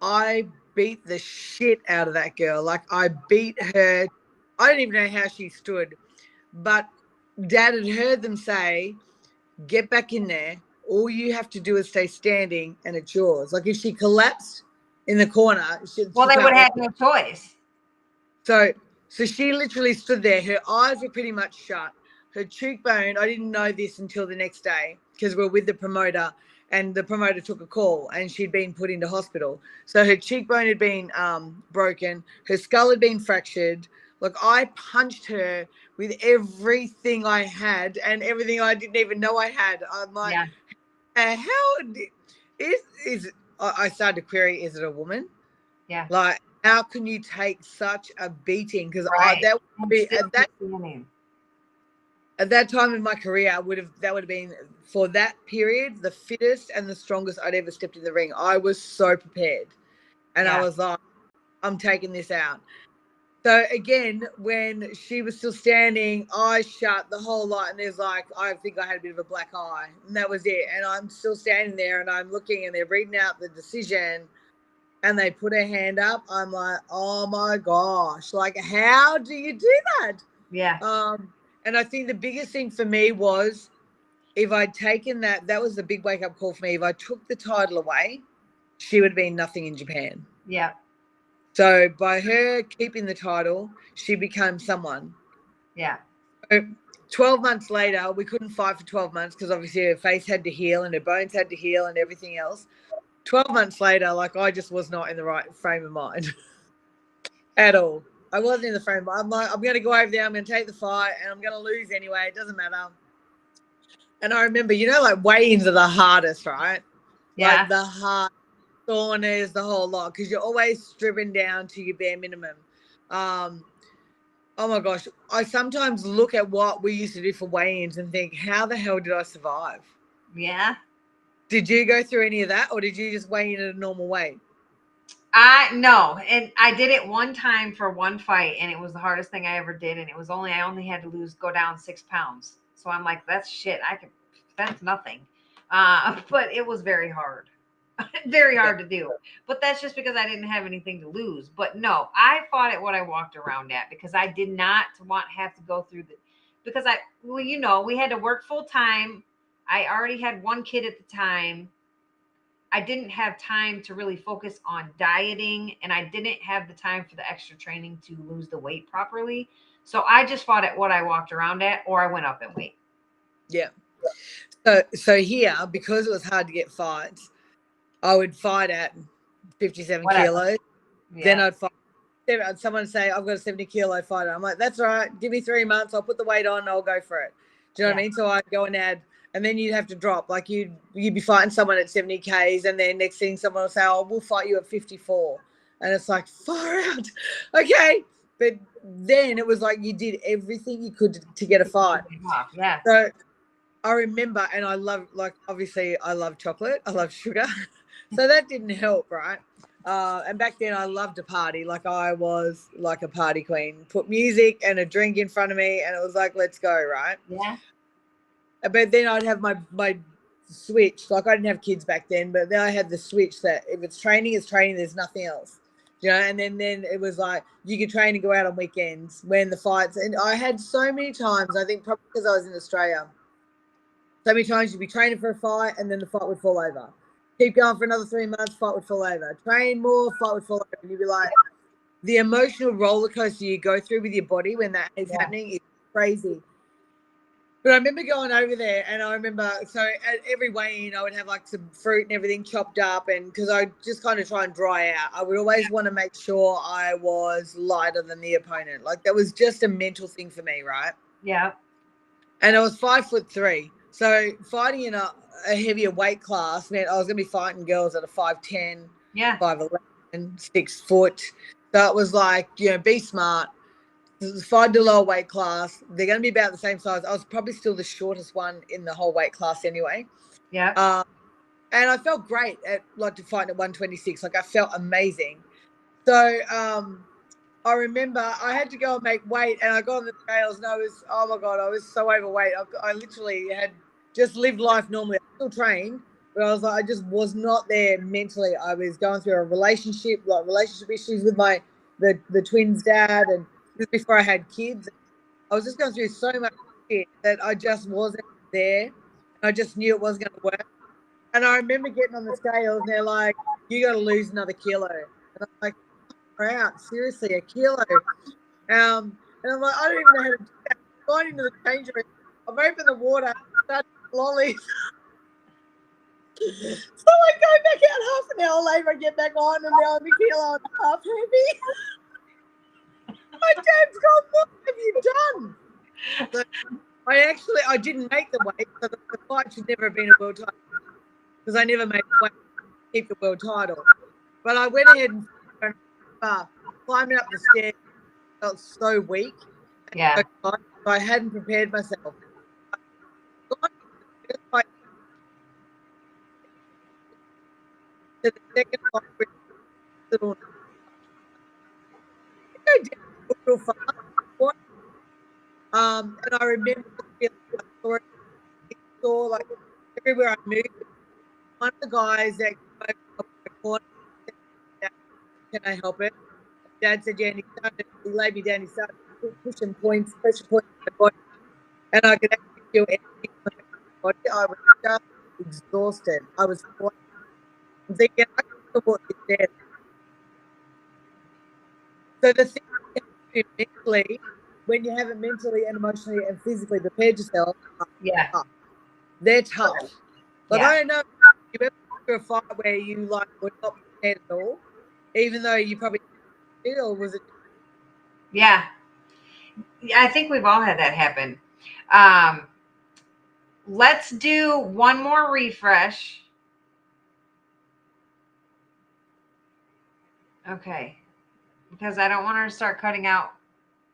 B: I beat the shit out of that girl. Like I beat her. I don't even know how she stood, but Dad had heard them say, "Get back in there, all you have to do is stay standing and it's yours. Like if she collapsed in the corner, she,
A: Well,
B: she
A: they would have no choice.
B: so so she literally stood there. Her eyes were pretty much shut. Her cheekbone, I didn't know this until the next day because we are with the promoter and the promoter took a call and she'd been put into hospital. So her cheekbone had been um, broken, her skull had been fractured. Like I punched her with everything I had and everything I didn't even know I had. I'm like,
A: Yeah.
B: "Uh, how is is I started to query, is it a woman?
A: Yeah.
B: Like, how can you take such a beating? Because
A: Right.
B: that would be at that at that time in my career, I would have that would have been for that period the fittest and the strongest I'd ever stepped in the ring. I was so prepared, and I was like, I'm taking this out. So again, when she was still standing, eyes shut, the whole lot, and there's like, I think I had a bit of a black eye, and that was it. And I'm still standing there, and I'm looking, and they're reading out the decision, and they put a hand up. I'm like, oh my gosh, like how do you do that?
A: Yeah.
B: Um, and I think the biggest thing for me was if I'd taken that, that was the big wake up call for me. If I took the title away, she would have been nothing in Japan.
A: Yeah.
B: So by her keeping the title, she became someone.
A: Yeah.
B: 12 months later, we couldn't fight for 12 months because obviously her face had to heal and her bones had to heal and everything else. 12 months later, like I just was not in the right frame of mind at all. I wasn't in the frame. I'm like, I'm going to go over there. I'm going to take the fight and I'm going to lose anyway. It doesn't matter. And I remember, you know, like weigh-ins are the hardest, right?
A: Yeah.
B: Like the hard saunas, the whole lot, because you're always stripping down to your bare minimum. Um, oh my gosh, I sometimes look at what we used to do for weigh-ins and think, how the hell did I survive?
A: yeah.
B: Did you go through any of that, or did you just weigh in at a normal weight?
A: I no, and I did it one time for one fight, and it was the hardest thing I ever did. And it was only I only had to lose go down six pounds. So I'm like, that's shit. I could that's nothing. Uh, but it was very hard, very hard to do. But that's just because I didn't have anything to lose. But no, I fought at what I walked around at because I did not want have to go through the because I well, you know, we had to work full time. I already had one kid at the time. I didn't have time to really focus on dieting and I didn't have the time for the extra training to lose the weight properly. So I just fought at what I walked around at or I went up in weight.
B: Yeah. So, so here, because it was hard to get fights, I would fight at 57
A: Whatever.
B: kilos.
A: Yeah.
B: Then I'd fight. Someone say, I've got a 70 kilo fighter. I'm like, that's all right. Give me three months. I'll put the weight on. I'll go for it. Do you know what I mean? So I'd go and add, and then you'd have to drop. Like you'd you'd be fighting someone at 70 Ks, and then next thing someone will say, Oh, we'll fight you at 54. And it's like, far out. Okay. But then it was like you did everything you could to, to get a fight.
A: Yeah.
B: So I remember, and I love, like, obviously, I love chocolate, I love sugar. so that didn't help, right? Uh, and back then, I loved to party. Like, I was like a party queen. Put music and a drink in front of me, and it was like, let's go, right?
A: Yeah.
B: But then I'd have my, my, switch like i didn't have kids back then but then i had the switch that if it's training it's training there's nothing else you know and then then it was like you could train and go out on weekends when the fights and i had so many times i think probably because i was in australia so many times you'd be training for a fight and then the fight would fall over keep going for another three months fight would fall over train more fight would fall over and you'd be like the emotional roller coaster you go through with your body when that is
A: Yeah.
B: happening is crazy but I remember going over there, and I remember so at every weigh-in, I would have like some fruit and everything chopped up, and because I just kind of try and dry out, I would always want to make sure I was lighter than the opponent. Like that was just a mental thing for me, right?
A: Yeah.
B: And I was five foot three, so fighting in a, a heavier weight class meant I was going to be fighting girls at a 5'10",
A: Yeah.
B: 5'11", six foot. So it was like you know, be smart. Fight the lower weight class. They're going to be about the same size. I was probably still the shortest one in the whole weight class anyway.
A: Yeah.
B: Um, and I felt great at like to fight at 126. Like I felt amazing. So um, I remember I had to go and make weight, and I got on the scales, and I was oh my god, I was so overweight. I, I literally had just lived life normally. I still trained, but I was like I just was not there mentally. I was going through a relationship, like relationship issues with my the the twins' dad, and before I had kids. I was just going through so much shit that I just wasn't there. I just knew it wasn't going to work. And I remember getting on the scales, and they're like, "You got to lose another kilo." And I'm like, "Out, seriously, a kilo?" Um, and I'm like, "I don't even know how to do that." Going into the change room, I've opened the water, started lollies. so I go back out half an hour later, I get back on, and now I'm a kilo and a half heavy. My dad's gone, "What have you done?" I actually I didn't make the weight, so the, the fight should never have been a world title because I never made the weight to keep the world title. But I went ahead and uh, climbing up the stairs felt so weak.
A: Yeah.
B: I hadn't prepared myself. Like, to the second fight, little I did real fast. Um, and I remember feeling like saw, it, like everywhere I moved. One of the guys that came over corner said, can I help it? Dad said, yeah, and he started, he laid me down, he started pushing points, pressure points. And I could actually feel my body. I was just exhausted. I was I'm thinking, I can what this. So the thing is mentally, when you haven't mentally and emotionally and physically prepared yourself,
A: Yeah.
B: they're tough. But
A: Yeah.
B: I don't know if you ever through a fight where you like were not prepared at all, even though you probably did, or was it
A: Yeah. Yeah, I think we've all had that happen. Um, let's do one more refresh. Okay. Because I don't want her to start cutting out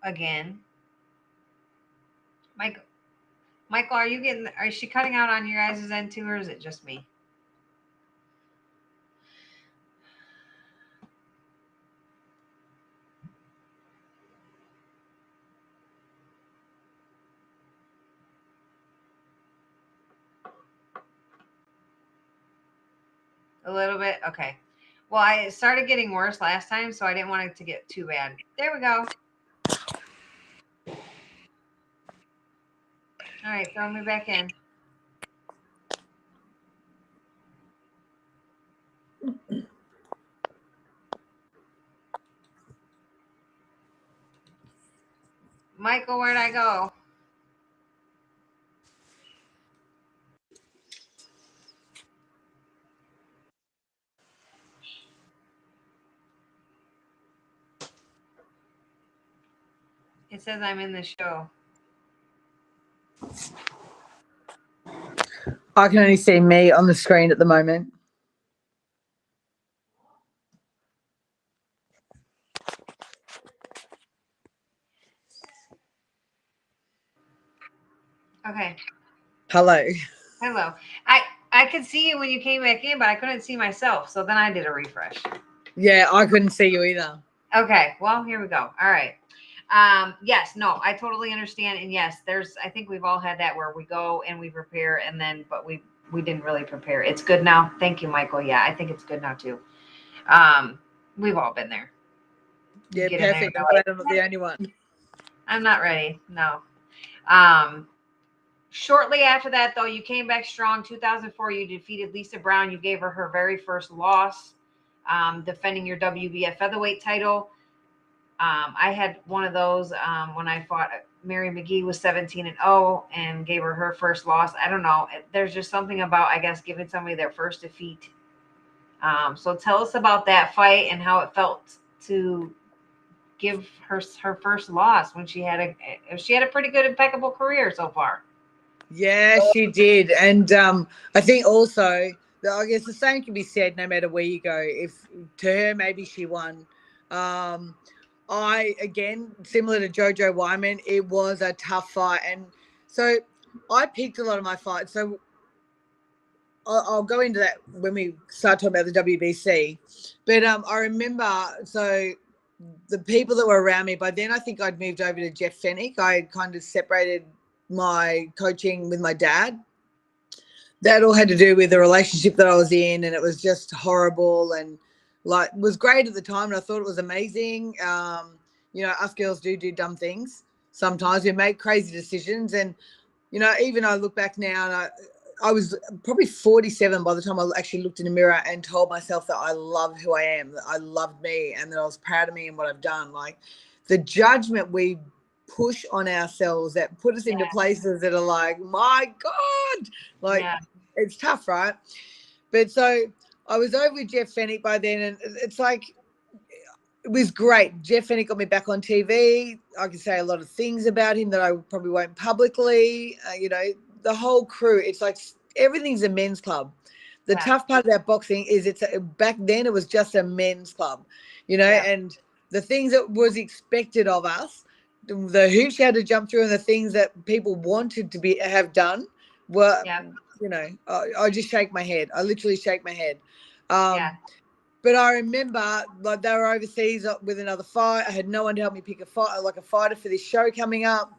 A: again. Michael, Michael, are you getting, are she cutting out on your guys' end too, or is it just me? A little bit? Okay. Well, I started getting worse last time, so I didn't want it to get too bad. There we go. All right, throw me back in. Michael, where'd I go? It says I'm in the show.
B: I can only see me on the screen at the moment.
A: Okay.
B: Hello.
A: Hello. I I could see you when you came back in, but I couldn't see myself. So then I did a refresh.
B: Yeah, I couldn't see you either.
A: Okay. Well, here we go. All right. Um, yes, no, I totally understand. And yes, there's I think we've all had that where we go and we prepare and then but we we didn't really prepare. It's good now. Thank you, Michael. Yeah, I think it's good now too. Um, we've all been there.
B: Yeah,
A: Get there
B: perfect. I'm I'm not the only one.
A: I'm not ready. No. Um, shortly after that, though, you came back strong. 2004, you defeated Lisa Brown. You gave her her very first loss, um, defending your WBF featherweight title. Um, I had one of those um, when I fought Mary McGee was 17 and 0 and gave her her first loss. I don't know. There's just something about, I guess, giving somebody their first defeat. Um, so tell us about that fight and how it felt to give her her first loss when she had a she had a pretty good impeccable career so far.
B: Yeah, she did. And um, I think also, I guess the same can be said no matter where you go. If to her, maybe she won. Um, I, again, similar to Jojo Wyman, it was a tough fight. And so I picked a lot of my fights. So I'll, I'll go into that when we start talking about the WBC. But um, I remember, so the people that were around me, by then I think I'd moved over to Jeff Fenech. I had kind of separated my coaching with my dad. That all had to do with the relationship that I was in, and it was just horrible and like was great at the time, and I thought it was amazing. Um, you know, us girls do do dumb things sometimes. We make crazy decisions, and you know, even I look back now, and I, I was probably 47 by the time I actually looked in the mirror and told myself that I love who I am, that I loved me, and that I was proud of me and what I've done. Like the judgment we push on ourselves that put us into
A: Yeah.
B: places that are like, my God, like
A: yeah.
B: it's tough, right? But so I was over with Jeff Fenech by then, and it's like it was great. Jeff Fenech got me back on TV. I can say a lot of things about him that I probably won't publicly. Uh, you know, the whole crew. It's like everything's a men's club. The
A: Yeah.
B: tough part about boxing is it's a, back then it was just a men's club, you know,
A: Yeah.
B: and the things that was expected of us, the hoops you had to jump through, and the things that people wanted to be have done were
A: Yeah.
B: You know, I, I just shake my head. I literally shake my head. Um,
A: Yeah.
B: But I remember, like, they were overseas uh, with another fight. I had no one to help me pick a fight, like a fighter for this show coming up.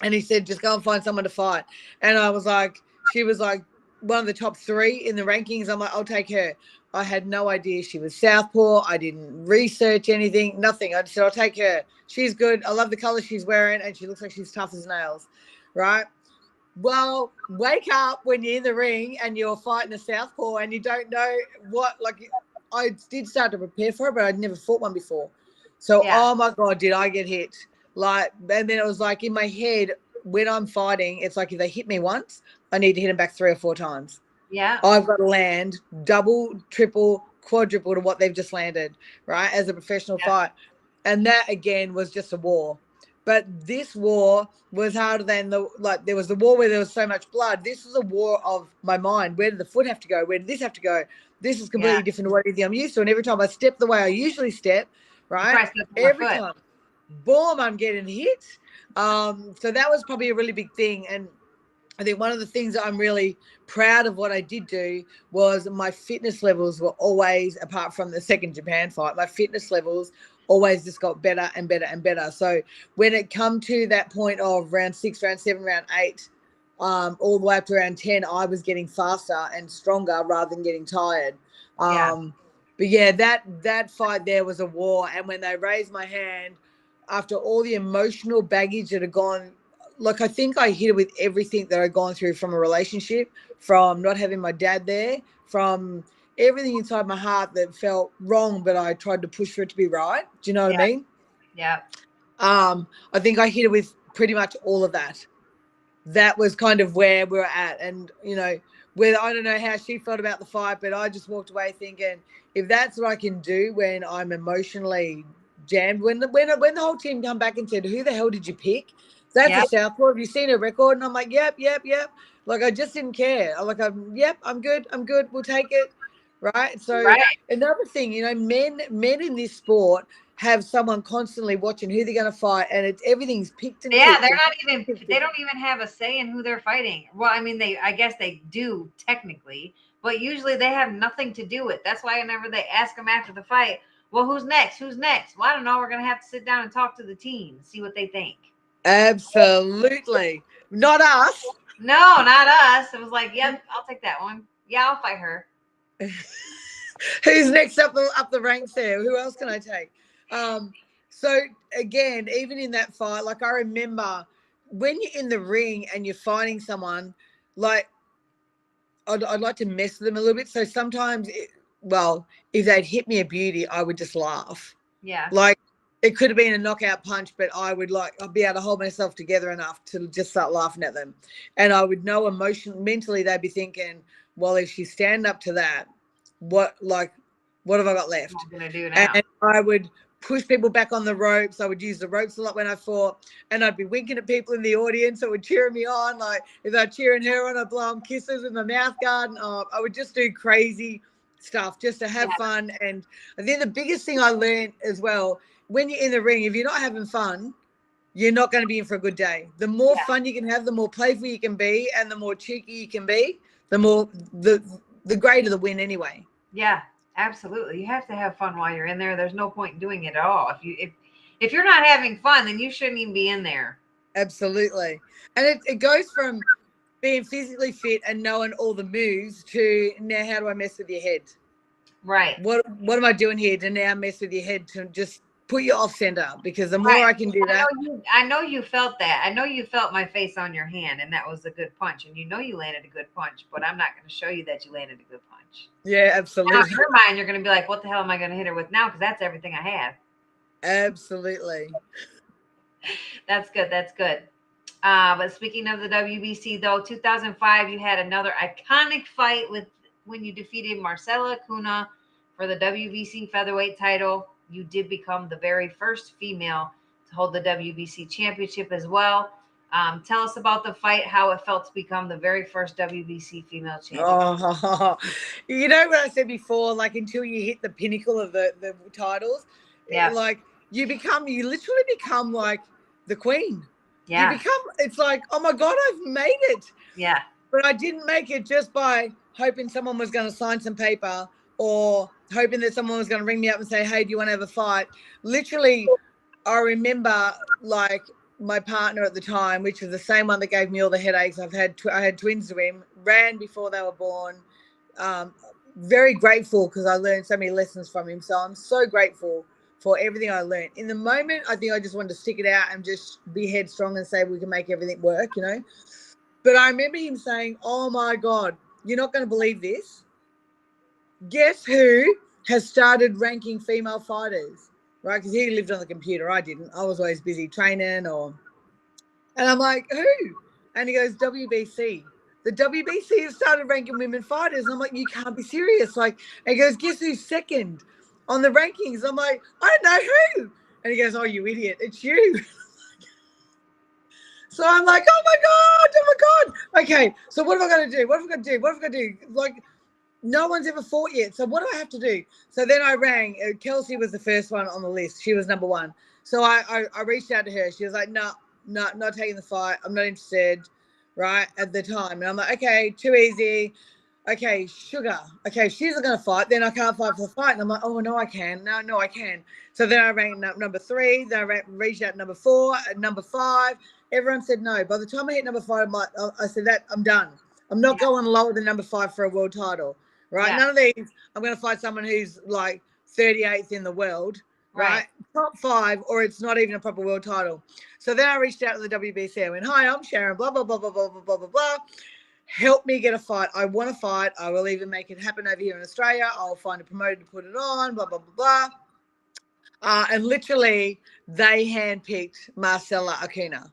B: And he said, just go and find someone to fight. And I was like, she was like one of the top three in the rankings. I'm like, I'll take her. I had no idea she was Southpaw. I didn't research anything, nothing. I just said, I'll take her. She's good. I love the color she's wearing, and she looks like she's tough as nails. Right. Well, wake up when you're in the ring and you're fighting a southpaw and you don't know what. Like, I did start to prepare for it, but I'd never fought one before. So,
A: Yeah.
B: oh my god, did I get hit? Like, and then it was like in my head when I'm fighting, it's like if they hit me once, I need to hit them back three or four times.
A: Yeah.
B: I've got to land double, triple, quadruple to what they've just landed, right? As a professional
A: Yeah.
B: fight. And that again was just a war. But this war was harder than the like there was the war where there was so much blood. This was a war of my mind. Where did the foot have to go? Where did this have to go? This is completely
A: Yeah.
B: different to what I'm used to. And every time I step the way I usually step, right?
A: Press up my
B: every
A: foot.
B: time boom i'm getting hit um so that was probably a really big thing and i think one of the things that i'm really proud of what i did do was my fitness levels were always apart from the second japan fight my fitness levels always just got better and better and better. So when it come to that point of round six round seven round eight um, all the way up to round 10 i was getting faster and stronger rather than getting tired. Um,
A: Yeah.
B: but yeah that that fight there was a war. And when they raised my hand after all the emotional baggage that had gone like i think i hit it with everything that i'd gone through from a relationship from not having my dad there from everything inside my heart that felt wrong but i tried to push for it to be right. Do you know what i mean?
A: Yeah.
B: um i think i hit it with pretty much all of that. That was kind of where we were at. And you know whether i don't know how she felt about the fight but i just walked away thinking if that's what i can do when i'm emotionally jammed when the when, when the whole team come back and said who the hell did you pick? That's
A: Yep.
B: a southpaw. Have you seen her record? And i'm like yep yep yep. Like i just didn't care. I'm like i'm yep i'm good i'm good we'll take it right so
A: Right.
B: another thing you know men men in this sport have someone constantly watching who they're going to fight and it's everything's picked and
A: Yeah,
B: picked
A: they're not even they don't even have a say in who they're fighting. Well, I mean they I guess they do technically, but usually they have nothing to do with. That's why whenever they ask them after the fight, well, who's next? Who's next? Well, I don't know. We're gonna have to sit down and talk to the team, see what they think.
B: Absolutely. Not us.
A: No, not us. It was like, yep, I'll take that one. Yeah, I'll fight her.
B: Who's next up the up the ranks there? Who else can I take? Um, so again, even in that fight, like I remember when you're in the ring and you're fighting someone, like I'd, I'd like to mess with them a little bit. So sometimes, it, well, if they'd hit me a beauty, I would just laugh.
A: Yeah.
B: Like it could have been a knockout punch, but I would like I'd be able to hold myself together enough to just start laughing at them, and I would know emotion mentally they'd be thinking, well, if she stand up to that, what like what have I got left?
A: What am I gonna do now?
B: And I would push people back on the ropes. I would use the ropes a lot when I fought, and I'd be winking at people in the audience that were cheering me on. Like if they're cheering her on, I'd blow them kisses with my mouth guard. And, uh, I would just do crazy stuff just to have
A: Yeah.
B: fun. And I think the biggest thing I learned as well, when you're in the ring, if you're not having fun, you're not going to be in for a good day. The more
A: Yeah.
B: fun you can have, the more playful you can be, and the more cheeky you can be, the more the the greater the win anyway.
A: Yeah, absolutely. You have to have fun while you're in there. There's no point in doing it at all. If you if if you're not having fun, then you shouldn't even be in there.
B: Absolutely. And it, it goes from being physically fit and knowing all the moves to now how do I mess with your head?
A: Right.
B: What what am I doing here to now mess with your head to just put you off center because the more
A: Right.
B: I can do
A: I
B: that,
A: know you. I know you felt that. I know you felt my face on your hand, and that was a good punch. And you know you landed a good punch, but I'm not going to show you that you landed a good
B: yeah,
A: Now,
B: absolutely,
A: in your mind, you're going to be like, "What the hell am I going to hit her with now?" Because that's everything I have.
B: absolutely.
A: That's good. That's good. Uh, but speaking of the WBC, though, 2005, you had another iconic fight with when you defeated Marcela Acuña for the WBC featherweight title. You did become the very first female to hold the WBC championship as well. Um, tell us about the fight, how it felt to become the very first WBC female champion.
B: Oh, you know what I said before? Like until you hit the pinnacle of the the titles,
A: Yeah.
B: like you become, you literally become like the queen.
A: yeah,
B: You become. It's like, oh my god, I've made it.
A: yeah,
B: But I didn't make it just by hoping someone was going to sign some paper or hoping that someone was going to ring me up and say, "Hey, do you want to have a fight?" Literally, I remember like my partner at the time, which was the same one that gave me all the headaches. I've had tw- I had twins to him, ran before they were born. Um, very grateful because I learned so many lessons from him. So I'm so grateful for everything I learned. In the moment, I think I just wanted to stick it out and just be headstrong and say we can make everything work, you know. But I remember him saying, "Oh my God, you're not going to believe this. Guess who has started ranking female fighters?" Right? Because he lived on the computer. I didn't. I was always busy training or. And I'm like, who? And he goes, WBC. The WBC has started ranking women fighters. And I'm like, you can't be serious. Like, and he goes, guess who's second on the rankings? I'm like, I don't know who. And he goes, oh, you idiot. It's you. So I'm like, oh my god, oh my god. Okay, so what am I going to do? What am I going to do? What am I going to do? Like, no one's ever fought yet. So what do I have to do? So then I rang. uh, Kelsey was the first one on the list. She was number one. So I I, I reached out to her. She was like, no, no, not taking the fight. I'm not interested. Right at the time, and I'm like, okay, too easy. Okay, sugar. Okay, she's not going to fight. Then I can't fight for the fight. And I'm like, oh no, I can. No, no, I can. So then I rang up number three. Then I ra- reached out number four, number five. Everyone said no. By the time I hit number five, I'm like, I I said that I'm done. I'm not
A: Yeah.
B: going lower than number five for a world title, right?
A: Yeah.
B: None of these. I'm going to find someone who's like 38th in the world, right?
A: right?
B: Top five, or it's not even a proper world title. So then I reached out to the WBC. I went, "Hi, I'm Sharon. Blah blah blah blah blah blah blah blah Help me get a fight. I want a fight. I will even make it happen over here in Australia. I'll find a promoter to put it on. Blah blah blah blah." Uh, and literally, they handpicked Marcela Acuña.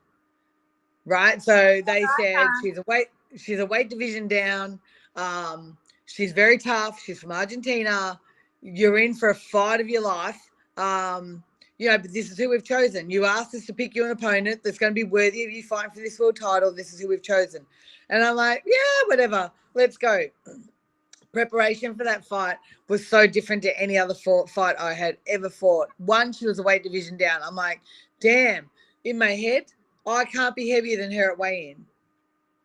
B: right? So they said she's a weight, she's a weight division down. Um, she's very tough. She's from Argentina. You're in for a fight of your life. Um, you know, but this is who we've chosen. You asked us to pick you an opponent that's going to be worthy of you fighting for this world title. This is who we've chosen. And I'm like, yeah, whatever. Let's go. Preparation for that fight was so different to any other fought, fight I had ever fought. One, she was a weight division down. I'm like, damn, in my head, I can't be heavier than her at weigh in.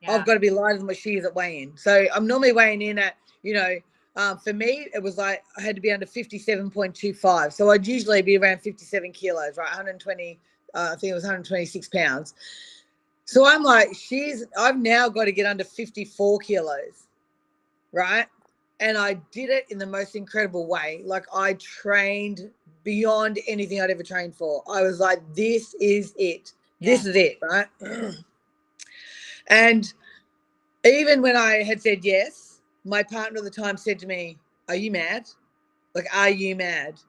A: yeah.
B: I've got to be lighter than what she is at weigh in. So I'm normally weighing in at, you know, um, for me, it was like I had to be under 57.25. So I'd usually be around 57 kilos, right? 120, uh, I think it was 126 pounds. So I'm like, she's, I've now got to get under 54 kilos, right? And I did it in the most incredible way. Like I trained beyond anything I'd ever trained for. I was like, this is it. This is it, right? and even when I had said yes, my partner at the time said to me, Are you mad? Like, are you mad?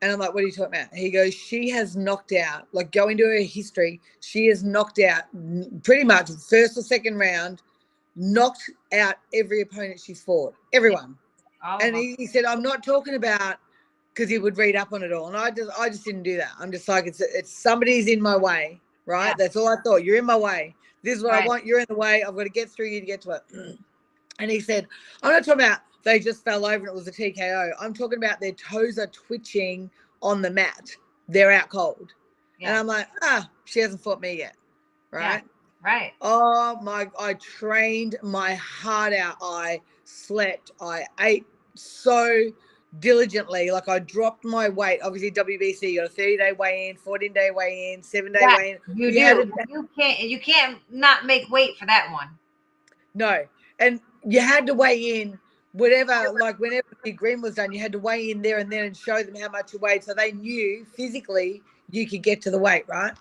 B: And I'm like, What are you talking about? He goes, She has knocked out, like, go into her history, she has knocked out pretty much first or second round, knocked out every opponent she's fought, everyone.
A: Of
B: And he, he said, I'm not talking about because he would read up on it all. And I just I just didn't do that. I'm just like, it's it's somebody's in my way, right?
A: Yeah.
B: That's all I thought. You're in my way. This is what
A: Right.
B: I want. You're in the way. I've got to get through you to get to it. And he said, I'm not talking about they just fell over and it was a TKO. I'm talking about their toes are twitching on the mat. They're out cold.
A: Yeah. And.
B: I'm like, ah, she hasn't fought me yet. Right.
A: right.
B: Oh my, I trained my heart out. I slept. I ate so diligently. Like I dropped my weight. Obviously, WBC, you got a 30 day weigh in, 14 day weigh in, seven day
A: Yeah.
B: weigh in.
A: You
B: Yeah,
A: do. You can't. You can't not make weight for that one.
B: No. And you had to weigh in whatever, like whenever the green was done, you had to weigh in there and then and show them how much you weighed, so they knew physically you could get to the weight, right?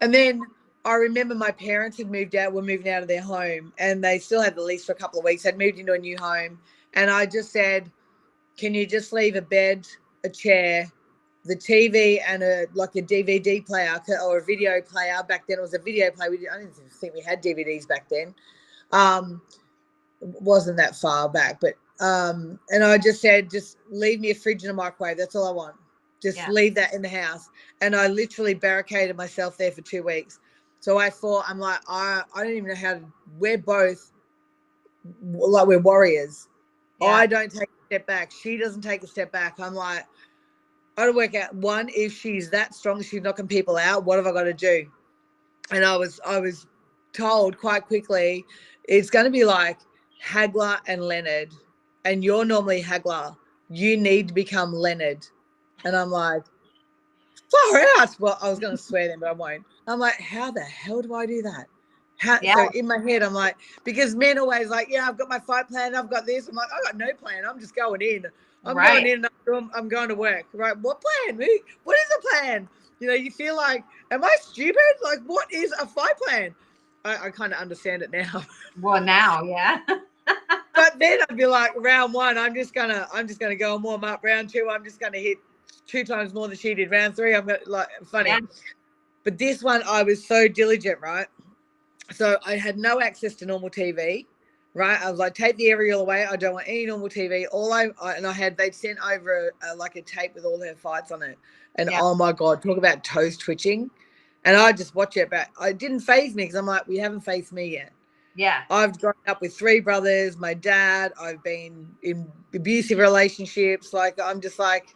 B: and then I remember my parents had moved out, were moving out of their home, and they still had the lease for a couple of weeks. Had moved into a new home, and I just said, "Can you just leave a bed, a chair, the TV, and a like a DVD player or a video player? Back then, it was a video player. We, I didn't think we had DVDs back then. Um, wasn't that far back, but um, and I just said, just leave me a fridge and a microwave. That's all I want. Just
A: Yeah.
B: leave that in the house. And I literally barricaded myself there for two weeks. So I thought, I'm like, I, I don't even know how to, we're both like we're warriors.
A: Yeah.
B: I don't take a step back. She doesn't take a step back. I'm like, I don't work out one, if she's that strong, she's knocking people out, what have I got to do? And I was, I was told quite quickly, it's going to be like Hagler and Leonard, and you're normally Hagler. You need to become Leonard. And I'm like, far out. Well, I was going to swear then, but I won't. I'm like, how the hell do I do that? How,
A: Yeah.
B: So in my head, I'm like, because men always like, yeah, I've got my fight plan, I've got this. I'm like, I got no plan. I'm just going in. I'm
A: Right.
B: going in. and I'm, I'm going to work. Right? What plan? What is the plan? You know, you feel like, am I stupid? Like, what is a fight plan? I, I kind of understand it now.
A: Well, now, yeah.
B: but then I'd be like, round one, I'm just gonna, I'm just gonna go and warm up. Round two, I'm just gonna hit two times more than she did. Round three, I'm gonna like funny.
A: Yeah.
B: But this one, I was so diligent, right? So I had no access to normal TV, right? I was like, take the aerial away. I don't want any normal TV. All I, I and I had they'd sent over a, like a tape with all her fights on it, and
A: Yeah.
B: oh my god, talk about toes twitching. And I just watch it, but it didn't phase me because I'm like, we haven't faced me yet.
A: Yeah.
B: I've grown up with three brothers, my dad, I've been in abusive relationships. Like, I'm just like,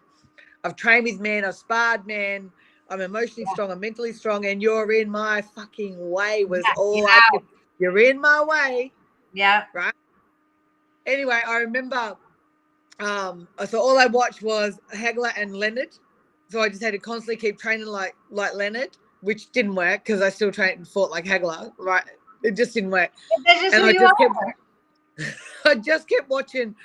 B: I've trained with men, I've sparred men, I'm emotionally
A: Yeah.
B: strong, I'm mentally strong, and you're in my fucking way was
A: Yeah,
B: all I could. You're in my way.
A: Yeah. Right.
B: Anyway, I remember, um, so all I watched was Hagler and Leonard. So I just had to constantly keep training like like Leonard, which didn't work because I still trained and fought like Hagler, right? It just didn't work.
A: Just
B: And I just kept I just kept watching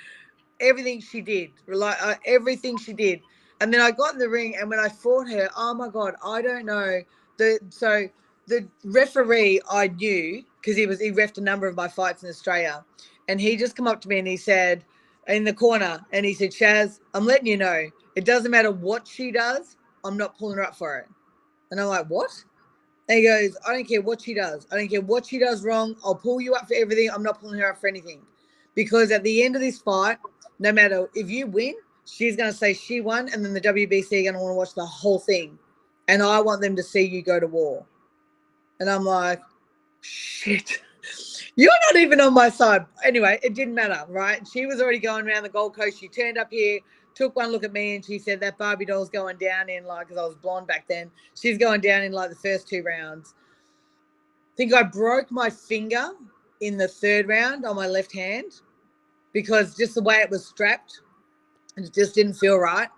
B: everything she did, like uh, everything she did. And then I got in the ring, and when I fought her, oh my god, I don't know the so the referee I knew because he was he refed a number of my fights in Australia, and he just come up to me and he said in the corner, and he said, Shaz, I'm letting you know, it doesn't matter what she does, I'm not pulling her up for it. And I'm like, what? And he goes, I don't care what she does. I don't care what she does wrong. I'll pull you up for everything. I'm not pulling her up for anything. Because at the end of this fight, no matter if you win, she's going to say she won. And then the WBC are going to want to watch the whole thing. And I want them to see you go to war. And I'm like, shit. You're not even on my side. Anyway, it didn't matter, right? She was already going around the Gold Coast. She turned up here, took one look at me, and she said that Barbie doll's going down in like, because I was blonde back then. She's going down in like the first two rounds. I think I broke my finger in the third round on my left hand because just the way it was strapped, it just didn't feel right.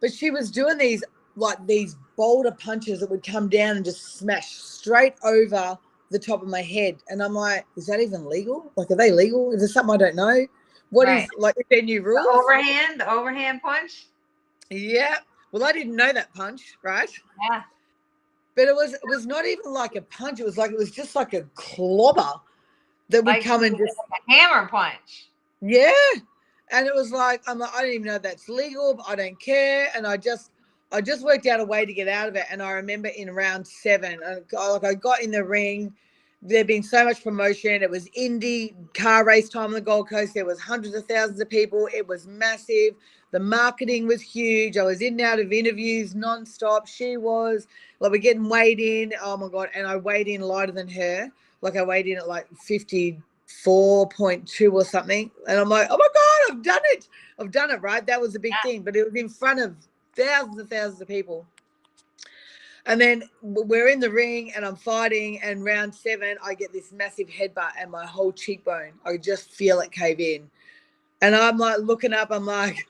B: But she was doing these like these boulder punches that would come down and just smash straight over the top of my head. And I'm like, is that even legal? Like, are they legal? Is there something I don't know? What is
A: Right.
B: like is there new
A: The
B: rules?
A: overhand, the overhand punch.
B: Yeah. Well, I didn't know that punch, right?
A: Yeah.
B: But it was it was not even like a punch. It was like it was just like a clobber that would
A: Like,
B: come and just
A: a hammer punch.
B: yeah. And it was like I'm like I don't even know if that's legal. But I don't care. And I just I just worked out a way to get out of it. And I remember in round seven, I, I- like I got in the ring. There'd been so much promotion. It was Indy car race time on the Gold Coast. There was hundreds of thousands of people. It was massive. The marketing was huge. I was in and out of interviews nonstop. She was like we're getting weighed in. Oh my god! And I weighed in lighter than her. Like I weighed in at like fifty four point two or something. And I'm like, oh my god, I've done it! I've done it. Right? That was a big
A: Yeah.
B: thing. But it was in front of thousands and thousands of people. And then we're in the ring and I'm fighting. And round seven, I get this massive headbutt and my whole cheekbone. I just feel it cave in. And I'm like looking up, I'm like,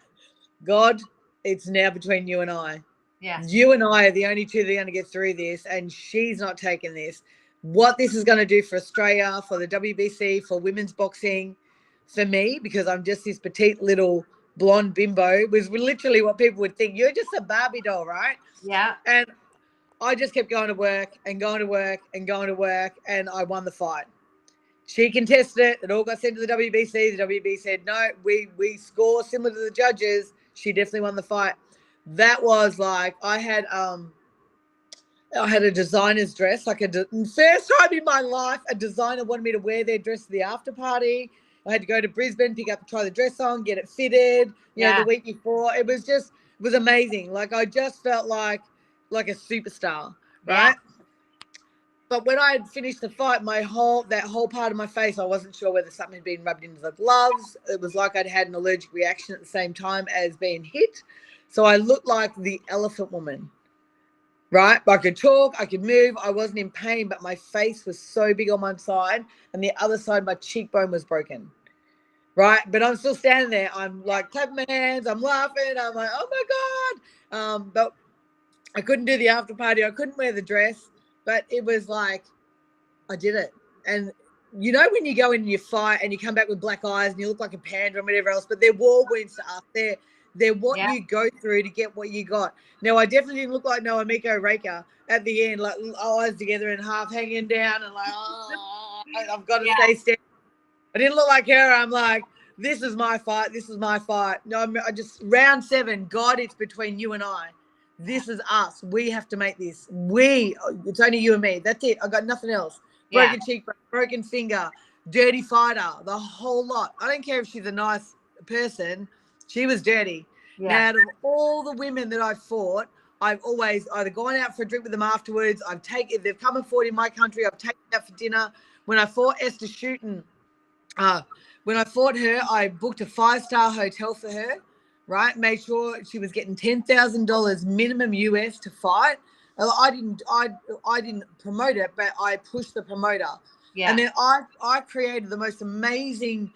B: God, it's now between you and I.
A: Yeah.
B: You and I are the only two that are going to get through this, and she's not taking this. What this is going to do for Australia, for the WBC, for women's boxing, for me because I'm just this petite little blonde bimbo was literally what people would think. You're just a Barbie doll, right?
A: Yeah.
B: And I just kept going to work and going to work and going to work, and I won the fight. She contested it. It all got sent to the WBC. The WBC said, no, we we score similar to the judges. She definitely won the fight. That was like I had um I had a designer's dress, like a de- first time in my life, a designer wanted me to wear their dress to the after party. I had to go to Brisbane, pick up, try the dress on, get it fitted. You know,
A: Yeah.
B: the week before, it was just it was amazing. Like I just felt like like a superstar,
A: Yeah.
B: right? But when I had finished the fight, my whole that whole part of my face, I wasn't sure whether something had been rubbed into the gloves. It was like I'd had an allergic reaction at the same time as being hit. So I looked like the elephant woman. Right? I could talk, I could move, I wasn't in pain, but my face was so big on one side, and the other side, my cheekbone was broken. Right? But I'm still standing there. I'm like clapping my hands, I'm laughing, I'm like, oh my God. Um, but I couldn't do the after party, I couldn't wear the dress, but it was like I did it. And you know when you go in and you fight and you come back with black eyes and you look like a panda and whatever else, but they're war wounds to us. They're they're what
A: Yeah.
B: you go through to get what you got. Now I definitely didn't look like Noah Miko Raker at the end, like eyes together and half hanging down and like, oh, I've got to
A: Yeah.
B: stay steady. I didn't look like her. I'm like, this is my fight. This is my fight. No, I'm, I just round seven. God, it's between you and I. This is us. We have to make this. We. It's only you and me. That's it. I got nothing else.
A: Yeah.
B: Broken cheek, broken finger, dirty fighter, the whole lot. I don't care if she's a nice person. She was dirty. Now, out of all the women that I've fought, I've always either gone out for a drink with them afterwards. I've taken, they've come and fought in my country. I've taken out for dinner. When I fought Esther Schouten, uh, when I fought her, I booked a five star hotel for her. Right, made sure she was getting ten thousand dollars minimum US to fight. I didn't, I, I didn't promote it, but I pushed the promoter.
A: Yeah.
B: And then I, I created the most amazing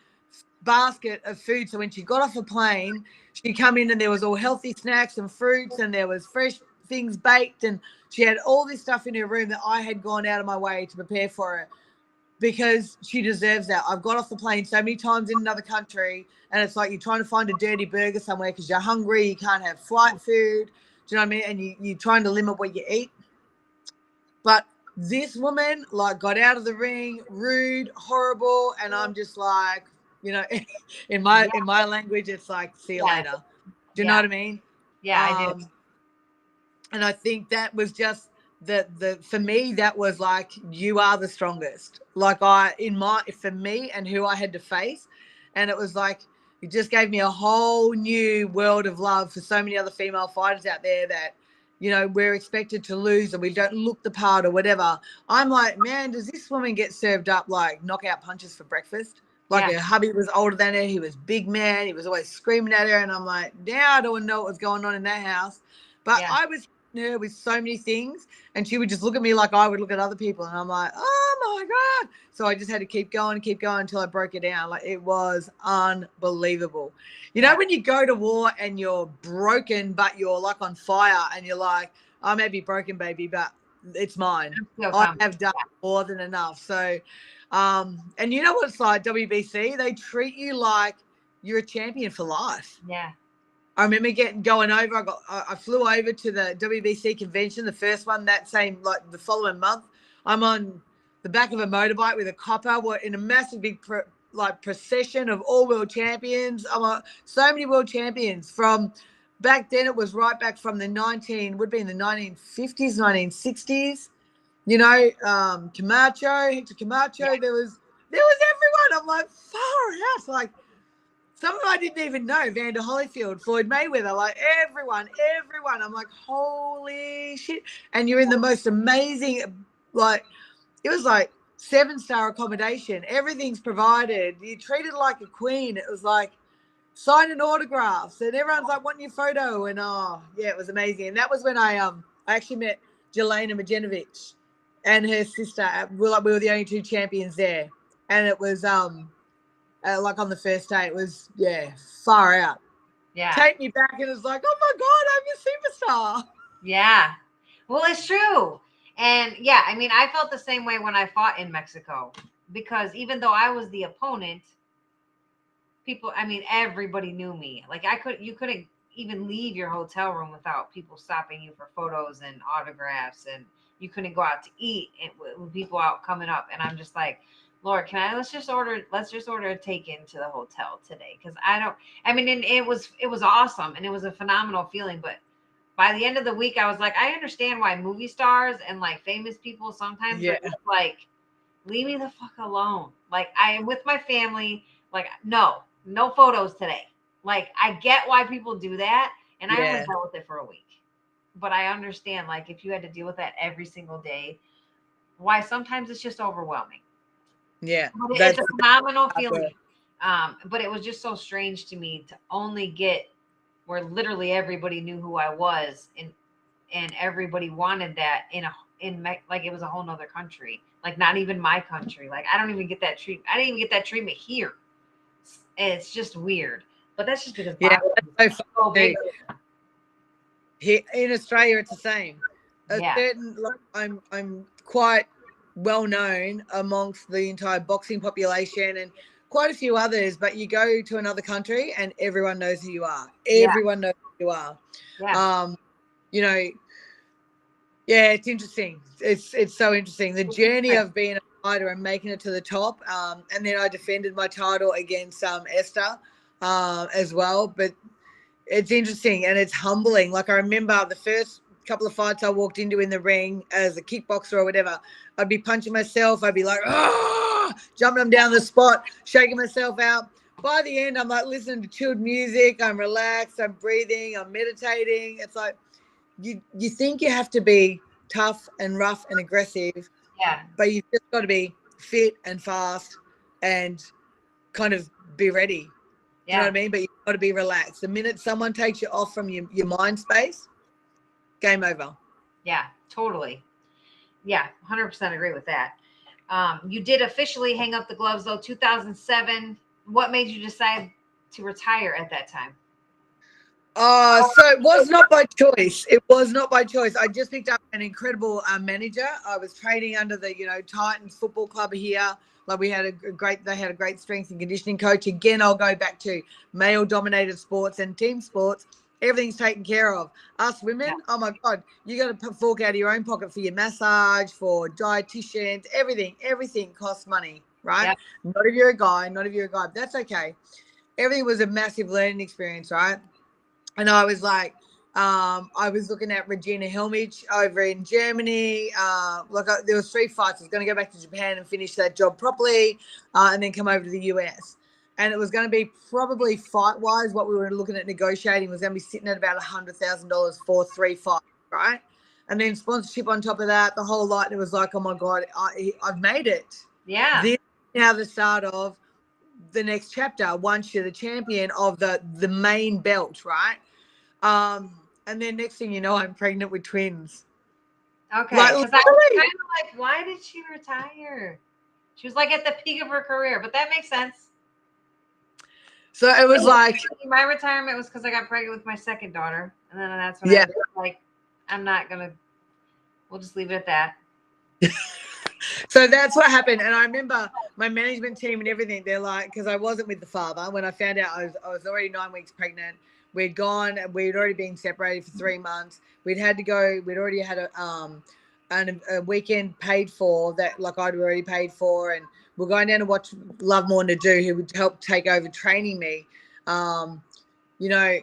B: basket of food. So when she got off a plane, she'd come in and there was all healthy snacks and fruits and there was fresh things baked and she had all this stuff in her room that I had gone out of my way to prepare for her because she deserves that. I've got off the plane so many times in another country and it's like you're trying to find a dirty burger somewhere because you're hungry, you can't have flight food. Do you know what I mean? And you, you're trying to limit what you eat. But this woman like got out of the ring rude horrible and i'm just like you know in my in my language it's like see you
A: Yeah.
B: later do you know what i mean
A: yeah, I do.
B: Um, and i think that was just the the for me that was like you are the strongest like i in my for me and who i had to face and it was like it just gave me a whole new world of love for so many other female fighters out there that you know we're expected to lose and we don't look the part or whatever i'm like man does this woman get served up like knockout punches for breakfast like
A: Yeah.
B: her hubby was older than her he was big man he was always screaming at her and i'm like now i don't know what was going on in that house but
A: Yeah.
B: i was her with so many things and she would just look at me like i would look at other people and i'm like oh my god. So i just had to keep going keep going until i broke it down. Like it was unbelievable. You know when you go to war and you're broken but you're like on fire and you're like i may be broken baby but it's mine. I have done more than enough. So, um, and you know what it's like, WBC, they treat you like you're a champion for life.
A: Yeah.
B: I remember getting going over. I got, I flew over to the WBC convention, the first one that same like the following month. I'm on the back of a motorbike with a copper. We're in a massive big pro, like procession of all world champions. I'm a, so many world champions from back then. It was right back from the 19 would be in the 1950s, 1960s. You know, um, Camacho, Hector Camacho.
A: Yeah.
B: There was there was everyone. I'm like far out. Like some of them I didn't even know. Evander Holyfield, Floyd Mayweather, like everyone, everyone. I'm like, holy shit. And you're in the most amazing, like, it was like seven star accommodation. Everything's provided. You're treated like a queen. It was like signing autographs and everyone's like wanting your photo. And oh, yeah, it was amazing. And that was when I um I actually met Jelena Mrdjenovich and her sister. We, were like, we were the only two champions there. And it was um uh, like on the first day, it was yeah, far out.
A: Yeah.
B: Take me back, and it's like, oh my god, I'm a superstar.
A: Yeah. Well, it's true. And yeah, I mean, I felt the same way when I fought in Mexico because even though I was the opponent, people. I mean, everybody knew me. Like I could, you couldn't even leave your hotel room without people stopping you for photos and autographs, and you couldn't go out to eat and with, with people out coming up. And I'm just like, Lord, can I? Let's just order. Let's just order a take in to the hotel today because I don't. I mean, and it was it was awesome and it was a phenomenal feeling, but by the end of the week, I was like, I understand why movie stars and like famous people sometimes
B: Yeah.
A: are just like, leave me the fuck alone. Like I am with my family. Like no, no photos today. Like I get why people do that, and I
B: Yeah.
A: only dealt with it for a week. But I understand, like if you had to deal with that every single day, why sometimes it's just overwhelming.
B: Yeah.
A: But it-
B: That's
A: it's a phenomenal feeling. Um, but it was just so strange to me to only get where literally everybody knew who I was and and everybody wanted that in a in like it was a whole nother country. Like not even my country. Like I don't even get that treatment. I didn't even get that treatment here. And it's just weird. But that's just because
B: Yeah, so
A: so big.
B: Here in Australia, it's the same. A
A: Yeah.
B: certain, like, I'm I'm quite well known amongst the entire boxing population and quite a few others. But you go to another country and everyone knows who you are.
A: Yeah.
B: Everyone knows who you are.
A: Yeah.
B: Um, you know, yeah, it's interesting. It's it's so interesting. The journey of being a fighter and making it to the top. Um, and then I defended my title against um Esther um as well. But it's interesting and it's humbling. Like I remember the first couple of fights I walked into in the ring as a kickboxer or whatever, I'd be punching myself. I'd be like, ah, jumping them down the spot, shaking myself out. By the end, I'm like listening to chilled music. I'm relaxed. I'm breathing. I'm meditating. It's like you you think you have to be tough and rough and aggressive,
A: yeah.
B: but you've just got to be fit and fast and kind of be ready. You know
A: Yeah.
B: what I mean? But you've got to be relaxed. The minute someone takes you off from your, your mind space, game over.
A: Yeah, totally. Yeah, 100% agree with that. Um, you did officially hang up the gloves though, 2007. What made you decide to retire at that time?
B: Uh, so it was not by choice. It was not by choice. I just picked up an incredible uh, manager. I was training under the, you know, Titans Football Club here. Like we had a great, they had a great strength and conditioning coach. Again, I'll go back to male dominated sports and team sports. Everything's taken care of. Us women,
A: Yeah.
B: oh my God, you got to fork out of your own pocket for your massage, for dietitians, everything. Everything costs money, right? Not if you're a guy, not if you're a guy. That's okay. Everything was a massive learning experience, right? and I was like, um, I was looking at Regina Halmich over in Germany. Uh, like uh, there was three fights. I was going to go back to Japan and finish that job properly, uh, and then come over to the US. And it was going to be probably fight wise. What we were looking at negotiating was going to be sitting at about a hundred thousand dollars for three fights, right? And then sponsorship on top of that, the whole lot. And it was like, oh my god, I, I've made it
A: Yeah.
B: this is now the start of the next chapter once you're the champion of the the main belt right um and then next thing you know i'm pregnant with twins
A: Okay.
B: Like,
A: I was kind of like, why did she retire? She was like at the peak of her career, but that makes sense.
B: So it was like
A: my retirement was because I got pregnant with my second daughter, and then that's when
B: Yeah.
A: I was like, I'm not gonna. We'll just leave it at that.
B: so that's what happened and i remember my management team and everything they're like because i wasn't with the father when i found out I was, I was already nine weeks pregnant we'd gone we'd already been separated for three months we'd had to go we'd already had a um an, a weekend paid for that like i'd already paid for and we're going down to watch love more do who would help take over training me um you know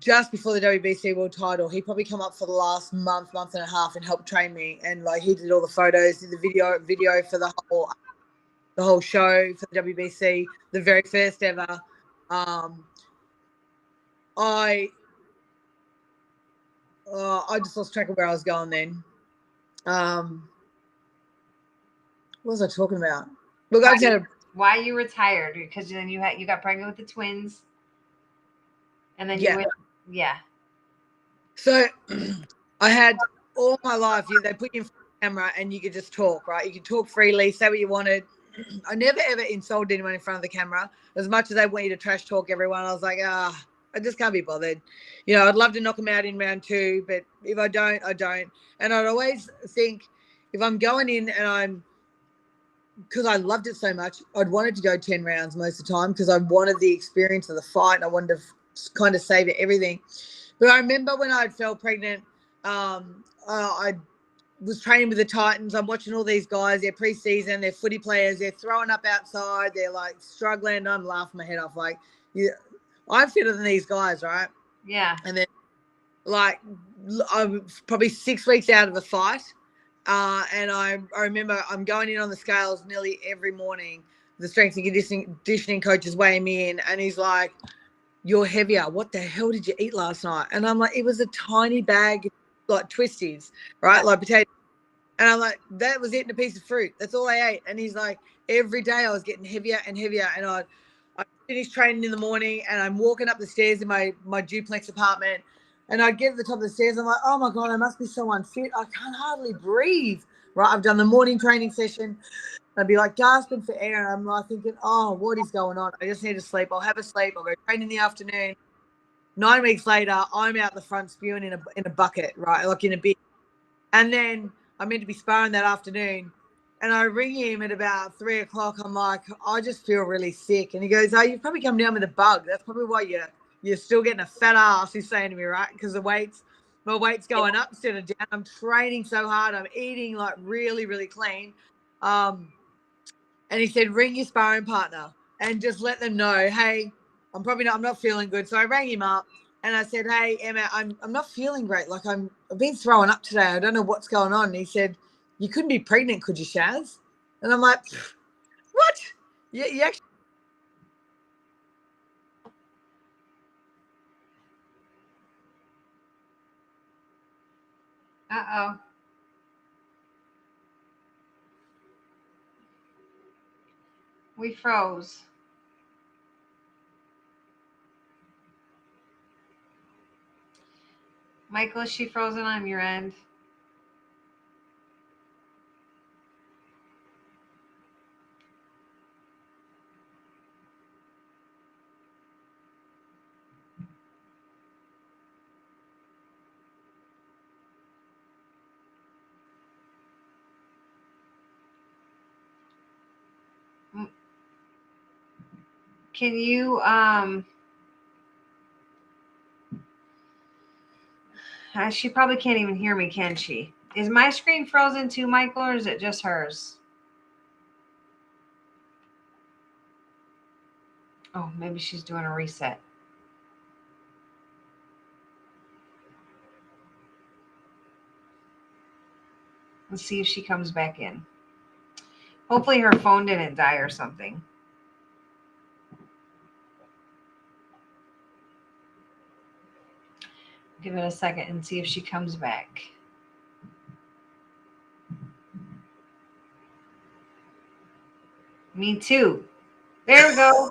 B: just before the WBC world title, he probably come up for the last month, month and a half, and helped train me. And like he did all the photos, did the video, video for the whole, the whole show for the WBC, the very first ever. Um, I, uh, I just lost track of where I was going then. Um, what was I talking about? Look, I just had a
A: Why you retired? Because then you had you got pregnant with the twins, and then you
B: Yeah.
A: went, yeah,
B: So I had all my life, you, they put you in front of the camera and you could just talk, right? You could talk freely, say what you wanted. I never ever insulted anyone in front of the camera as much as they want you to trash talk everyone. I was like, ah, I just can't be bothered. You know, I'd love to knock them out in round two, but if I don't, I don't. And I'd always think if I'm going in and I'm because I loved it so much, I'd wanted to go 10 rounds most of the time because I wanted the experience of the fight and I wanted to f- kind of save it, everything. But I remember when I fell pregnant, um, uh, I was training with the Titans. I'm watching all these guys, they're preseason, they're footy players, they're throwing up outside, they're like struggling. I'm laughing my head off. Like, yeah, I'm fitter than these guys, right?
A: Yeah.
B: And then, like, I'm probably six weeks out of a fight. Uh, and I, I remember I'm going in on the scales nearly every morning. The strength and conditioning, coach is weighing me in, and he's like, You're heavier. What the hell did you eat last night? And I'm like, It was a tiny bag, like twisties, right? Like potato. And I'm like, That was it in a piece of fruit. That's all I ate. And he's like, Every day I was getting heavier and heavier. And I, I finished training in the morning, and I'm walking up the stairs in my, my duplex apartment. And I'd get to the top of the stairs. I'm like, oh my God, I must be so unfit. I can't hardly breathe. Right. I've done the morning training session. I'd be like gasping for air. And I'm like thinking, oh, what is going on? I just need to sleep. I'll have a sleep. I'll go train in the afternoon. Nine weeks later, I'm out the front spewing in a, in a bucket, right? Like in a bin. And then I'm meant to be sparring that afternoon. And I ring him at about three o'clock. I'm like, I just feel really sick. And he goes, Oh, you've probably come down with a bug. That's probably why you're you're still getting a fat ass, he's saying to me, right? Because the weights, my weight's going up instead of down. I'm training so hard. I'm eating like really, really clean. Um, and he said, ring your sparring partner and just let them know, hey, I'm probably not, I'm not feeling good. So I rang him up and I said, hey, Emma, I'm, I'm not feeling great. Like I'm, I've been throwing up today. I don't know what's going on. And he said, you couldn't be pregnant, could you, Shaz? And I'm like, what? You, you actually
A: Uh oh. We froze. Michael, is she frozen on your end? Can you um uh, she probably can't even hear me, can she? Is my screen frozen too, Michael, or is it just hers? Oh, maybe she's doing a reset. Let's see if she comes back in. Hopefully her phone didn't die or something. Give it a second and see if she comes back. Me too. There we go.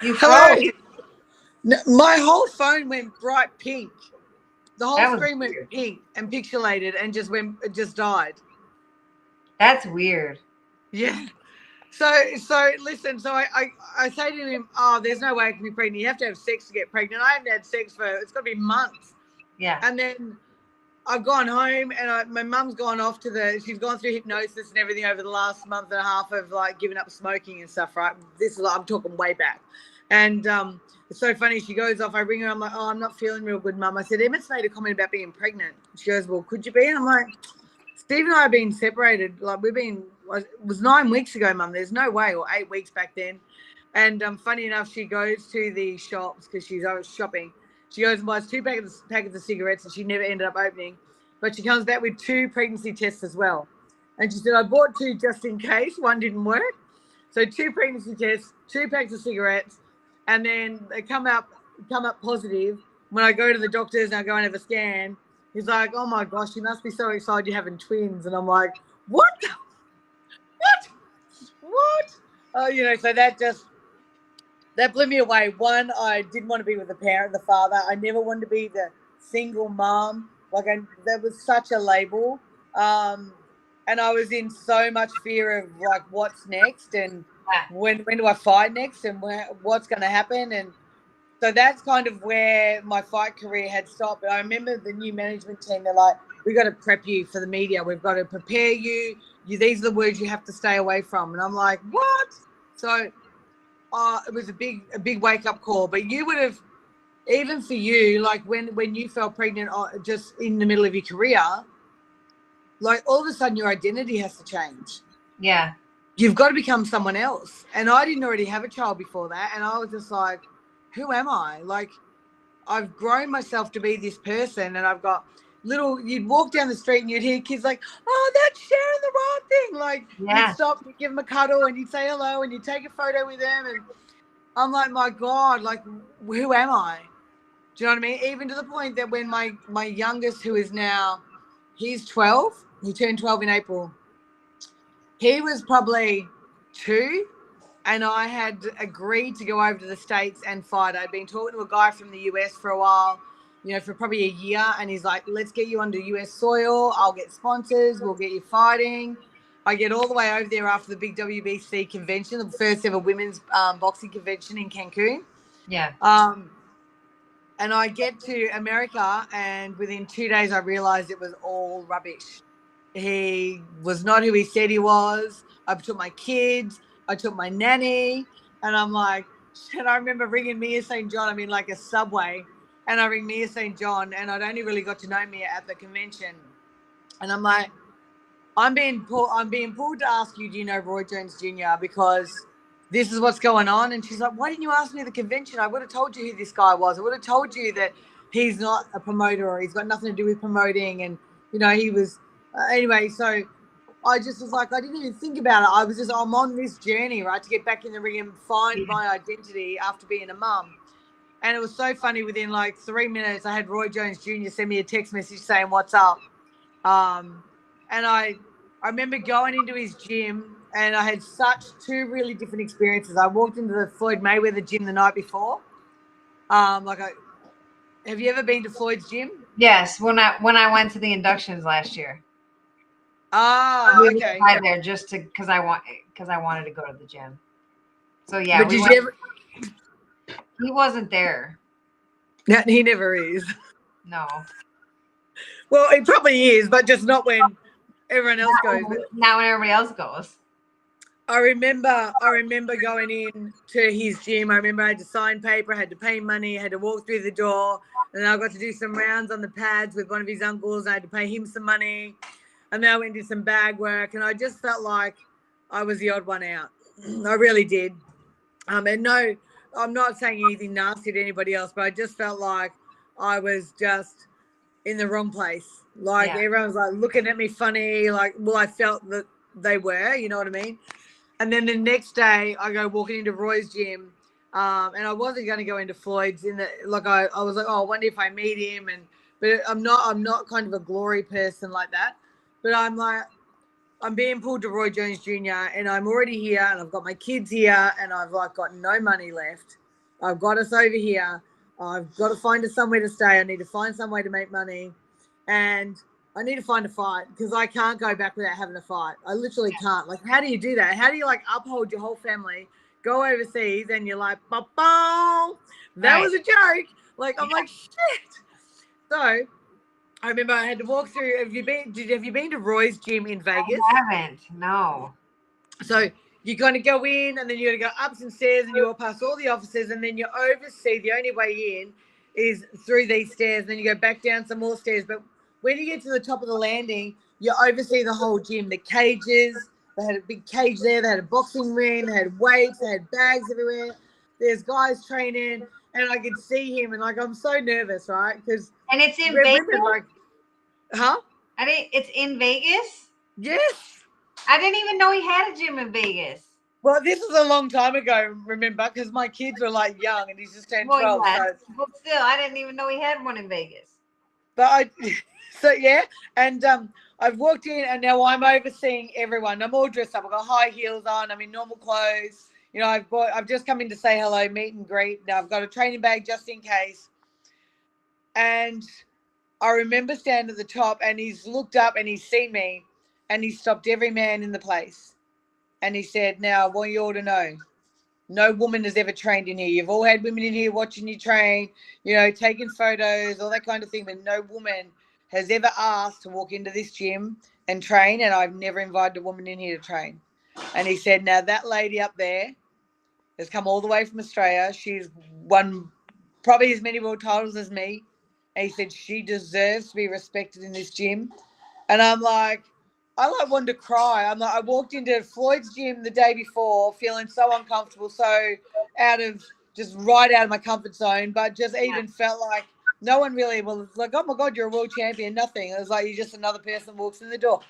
A: You
B: Hello.
A: froze.
B: My whole phone went bright pink. The whole
A: That
B: screen went
A: weird.
B: pink and pixelated and just went it just died.
A: That's weird.
B: Yeah. So so listen, so I, I I say to him, Oh, there's no way I can be pregnant. You have to have sex to get pregnant. I haven't had sex for it's gotta be months.
A: Yeah.
B: And then I've gone home and I, my mum's gone off to the she's gone through hypnosis and everything over the last month and a half of like giving up smoking and stuff, right? This is I'm talking way back. And um it's so funny. She goes off. I ring her. I'm like, oh, I'm not feeling real good, mum. I said, Emmett's made a comment about being pregnant. She goes, well, could you be? And I'm like, Steve and I have been separated. Like we've been. It was nine weeks ago, mum. There's no way, or eight weeks back then. And um, funny enough, she goes to the shops because she's out shopping. She goes and buys two packets, packets of cigarettes that she never ended up opening. But she comes back with two pregnancy tests as well. And she said, I bought two just in case one didn't work. So two pregnancy tests, two packs of cigarettes, and then they come up come up positive. When I go to the doctors and I go and have a scan, he's like, "Oh my gosh, you must be so excited you're having twins." And I'm like, "What? What? What?" Oh, you know, so that just that blew me away. One, I didn't want to be with the parent, the father. I never wanted to be the single mom. Like I, that was such a label. Um, and I was in so much fear of like what's next and when when do I fight next and where, what's going to happen and so that's kind of where my fight career had stopped. But I remember the new management team. They're like, "We got to prep you for the media. We've got to prepare you. you, these are the words you have to stay away from. And I'm like, what? So uh, it was a big, a big wake up call. But you would have, even for you, like when when you fell pregnant, uh, just in the middle of your career, like all of a sudden your identity has to change.
A: Yeah.
B: You've got to become someone else. And I didn't already have a child before that, and I was just like, who am I? Like, I've grown myself to be this person, and I've got little you'd walk down the street and you'd hear kids like, oh, that's Sharon the right thing. Like
A: Yeah.
B: you'd stop, you'd give them a cuddle and you'd say hello and you'd take a photo with them. And I'm like, my God, like who am I? Do you know what I mean? Even to the point that when my my youngest, who is now he's 12, he turned 12 in April. He was probably two, and I had agreed to go over to the States and fight. I'd been talking to a guy from the US for a while you know, for probably a year. And he's like, let's get you under US soil. I'll get sponsors. We'll get you fighting. I get all the way over there after the big WBC convention, the first ever women's um, boxing convention in Cancun.
A: Yeah.
B: Um, and I get to America, and within two days, I realized it was all rubbish. He was not who he said he was. I took my kids, I took my nanny, and I'm like, and I remember ringing Mia St. John, I mean, like a subway, and I ring Mia St. John, and I'd only really got to know Mia at the convention. And I'm like, I'm being pulled, I'm being pulled to ask you, do you know Roy Jones Jr. because this is what's going on. And she's like, why didn't you ask me at the convention? I would have told you who this guy was. I would have told you that he's not a promoter or he's got nothing to do with promoting. And, you know, he was, uh, anyway, so I just was like, I didn't even think about it. I was just, I'm on this journey, right, to get back in the ring and find my identity after being a mum. And it was so funny. Within like three minutes, I had Roy Jones Jr. send me a text message saying, "What's up?" Um, and I, I remember going into his gym, and I had such two really different experiences. I walked into the Floyd Mayweather gym the night before. Um, like, I, have you ever been to Floyd's gym?
A: Yes. When I when I went to the inductions last year,
B: Ah,
A: we
B: okay.
A: there just to because I want because I wanted to go to the gym. So yeah,
B: but
A: we
B: did
A: went-
B: you ever?
A: He wasn't there.
B: No, he never is.
A: No.
B: Well, he probably is, but just not when everyone else goes.
A: Not when everybody else goes.
B: I remember I remember going in to his gym. I remember I had to sign paper, I had to pay money, I had to walk through the door, and I got to do some rounds on the pads with one of his uncles. I had to pay him some money. And then I went and did some bag work and I just felt like I was the odd one out. I really did. Um and no, I'm not saying anything nasty to anybody else, but I just felt like I was just in the wrong place. Like
A: Yeah.
B: everyone was like looking at me funny, like well, I felt that they were, you know what I mean? And then the next day, I go walking into Roy's gym, um, and I wasn't going to go into Floyd's. In the like, I, I was like, oh, I wonder if I meet him, and but I'm not. I'm not kind of a glory person like that. But I'm like, I'm being pulled to Roy Jones Jr. and I'm already here, and I've got my kids here, and I've like got no money left. I've got us over here. I've got to find us somewhere to stay. I need to find some way to make money, and I need to find a fight because I can't go back without having a fight. I literally can't. Like, how do you do that? How do you like uphold your whole family, go overseas, and you're like, "Ba that
A: Right.
B: was a joke." Like, I'm like, shit. So, I remember I had to walk through. Have you been? Did have you been to Roy's gym in Vegas?
A: I haven't. No.
B: So you're going to go in, and then you're going to go up some stairs, and you walk past all the offices, and then you oversee. The only way in is through these stairs. And Then you go back down some more stairs. But when you get to the top of the landing, you oversee the whole gym. The cages. They had a big cage there. They had a boxing ring. They had weights. They had bags everywhere. There's guys training, and I could see him, and like I'm so nervous, right? Because
A: And it's in Vegas.
B: women, like, huh?
A: I didn't, it's in Vegas.
B: Yes.
A: I didn't even know he had a gym in Vegas.
B: Well, this is a long time ago, remember? Because my kids were like young, and he's just turned
A: Well,
B: twelve.
A: yeah,
B: So,
A: but still, I didn't even know he had one in Vegas.
B: but I, so yeah, and um, I've walked in, and now I'm overseeing everyone. I'm all dressed up. I've got high heels on. I'm in normal clothes. You know, I've bought. I've just come in to say hello, meet and greet. Now I've got a training bag just in case. And I remember standing at the top, and he's looked up and he's seen me, and he stopped every man in the place, and he said, "Now I want you all to know." No woman has ever trained in here. You've all had women in here watching you train, you know, taking photos, all that kind of thing, but no woman has ever asked to walk into this gym and train, and I've never invited a woman in here to train. And he said, Now that lady up there has come all the way from Australia. She's won probably as many world titles as me. And he said, She deserves to be respected in this gym. And I'm like, I like wanted to cry. I'm like, I walked into Floyd's gym the day before, feeling so uncomfortable, so out of just right out of my comfort zone, but just even felt like no one really was like, oh my god, you're a world champion. Nothing. It was like you're just another person walks in the door,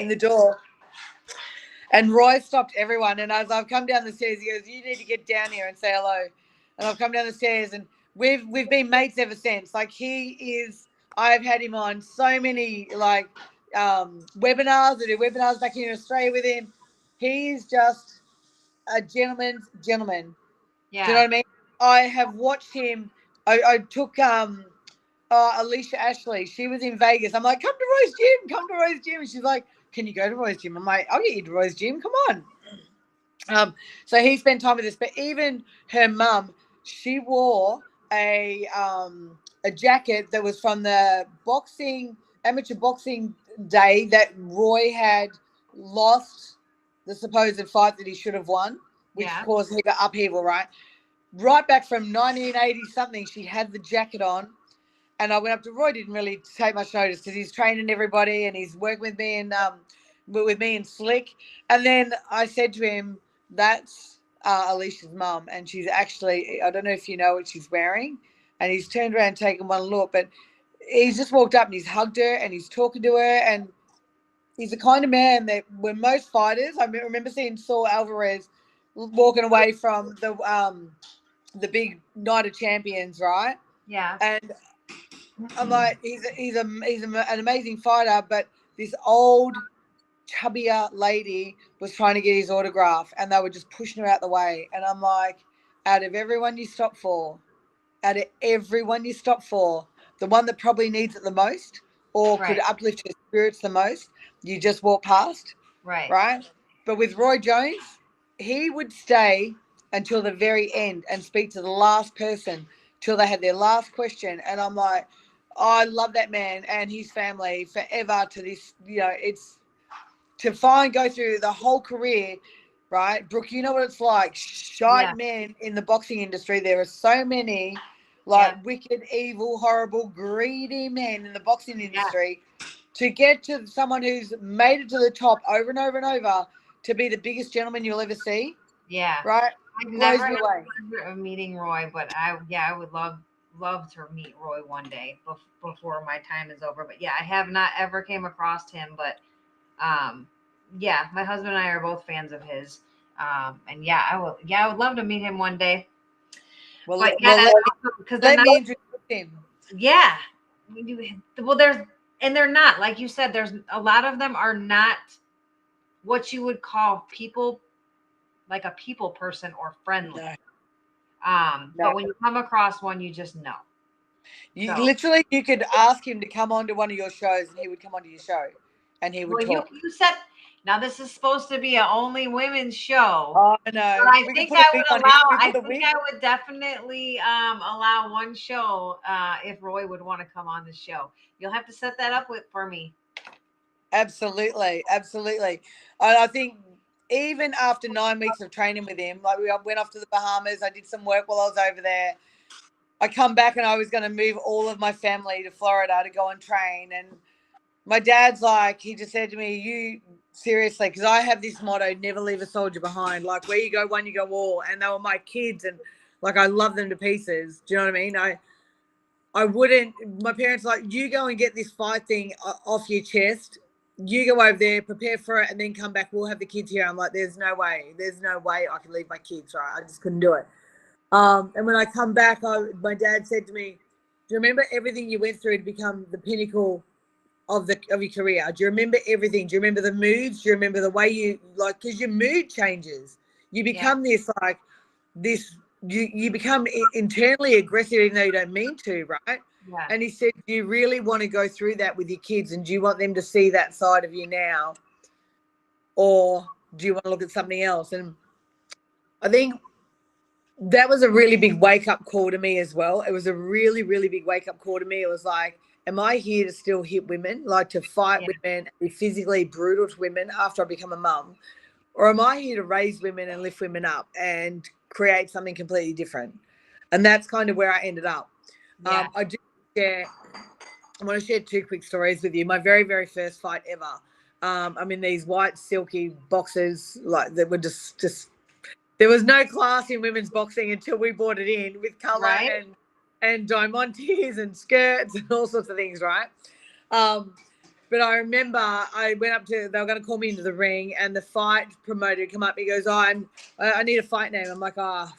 B: in the door. And Roy stopped everyone, and as I've come down the stairs, he goes, "You need to get down here and say hello." And I've come down the stairs, and we've we've been mates ever since. Like he is, I've had him on so many like um, webinars. I do webinars back here in Australia with him. He's just a gentleman's gentleman.
A: Yeah.
B: Do you know what I mean? I have watched him. I, I took um uh, Alicia Ashley. She was in Vegas. I'm like, come to Roy's gym, come to Roy's gym. And she's like, can you go to Roy's gym? I'm like, I'll get you to Roy's gym. Come on. Um, so he spent time with us. But even her mum, she wore a um a jacket that was from the boxing amateur boxing day that Roy had lost the supposed fight that he should have won, which
A: Yeah.
B: caused of upheaval, right? Right back from 1980 something, she had the jacket on. And I went up to Roy, didn't really take much notice because he's training everybody and he's working with me and um with me and Slick. And then I said to him, That's uh, Alicia's mum. And she's actually, I don't know if you know what she's wearing. And he's turned around taken one look, but he's just walked up and he's hugged her and he's talking to her. And he's the kind of man that when most fighters, I remember seeing Saul Alvarez walking away from the um the big night of champions, right?
A: Yeah.
B: And I'm like, he's a, he's a he's a, an amazing fighter, but this old chubbier lady was trying to get his autograph, and they were just pushing her out the way. And I'm like, out of everyone you stop for, out of everyone you stop for, the one that probably needs it the most, or could uplift your spirits the most, you just walk past
A: Right.
B: right? But with Roy Jones, he would stay until the very end and speak to the last person till they had their last question. And I'm like, oh, I love that man and his family forever to this, you know, it's to find go through the whole career, right? Brooke, you know what it's like. Shite
A: Yeah.
B: men in the boxing industry. There are so many like
A: Yeah.
B: wicked, evil, horrible, greedy men in the boxing industry to get to someone who's made it to the top over and over and over to be the biggest gentleman you'll ever see,
A: Yeah.
B: right?
A: I've never had the pleasure of meeting Roy, but I yeah, I would love love to meet Roy one day bef- before my time is over. But yeah, I have not ever came across him, but um yeah, my husband and I are both fans of his. Um and yeah, I will yeah, I would love to meet him one day.
B: Well,
A: But yeah,
B: well, let,
A: because they're
B: let
A: not
B: me introduce him.
A: yeah. Well, there's and they're not like you said. There's a lot of them are not what you would call people, like a people person or friendly.
B: No.
A: Um,
B: No.
A: but when you come across one, you just know.
B: You
A: No.
B: literally you could ask him to come on to one of your shows and he would come onto your show and he would
A: Well, you,
B: talk.
A: you said now this is supposed to be a only women's show.
B: Oh, I know.
A: I
B: We
A: think I would allow. I think I would definitely um, allow one show uh, if Roy would want to come on the show. You'll have to set that up with for me.
B: Absolutely, absolutely. And I think even after nine weeks of training with him, like we went off to the Bahamas, I did some work while I was over there. I come back and I was going to move all of my family to Florida to go and train. And my dad's like, he just said to me, "You seriously?" Because I have this motto: never leave a soldier behind. Like where you go, one you go all. And they were my kids, and like I love them to pieces. Do you know what I mean? I I wouldn't. My parents like you go and get this fight thing off your chest. You go over there, prepare for it, and then come back. We'll have the kids here. I'm like, there's no way. There's no way I can leave my kids. Right? I just couldn't do it. Um, and when I come back, I, my dad said to me, "Do you remember everything you went through to become the pinnacle of the of your career? Do you remember everything? Do you remember the moods? Do you remember the way you like? Because your mood changes. You become this like this. You you become internally aggressive, even though you don't mean to, right?
A: Yeah.
B: And he said, Do you really want to go through that with your kids? And do you want them to see that side of you now? Or do you want to look at something else? And I think that was a really big wake up call to me as well. It was a really, really big wake up call to me. It was like, am I here to still hit women, like to fight
A: Yeah.
B: women, and be physically brutal to women after I become a mum? Or am I here to raise women and lift women up and create something completely different? And that's kind of where I ended up.
A: Yeah.
B: Um, I do share, I want to share two quick stories with you. My very, very first fight ever. Um, I'm in these white silky boxes, like that were just, just, there was no class in women's boxing until we brought it in with color
A: Right.
B: and and diamantes and skirts and all sorts of things, right? Um, but I remember I went up to they were going to call me into the ring, and the fight promoter come up. He goes, oh, "I'm I I need a fight name." I'm like, "Ah,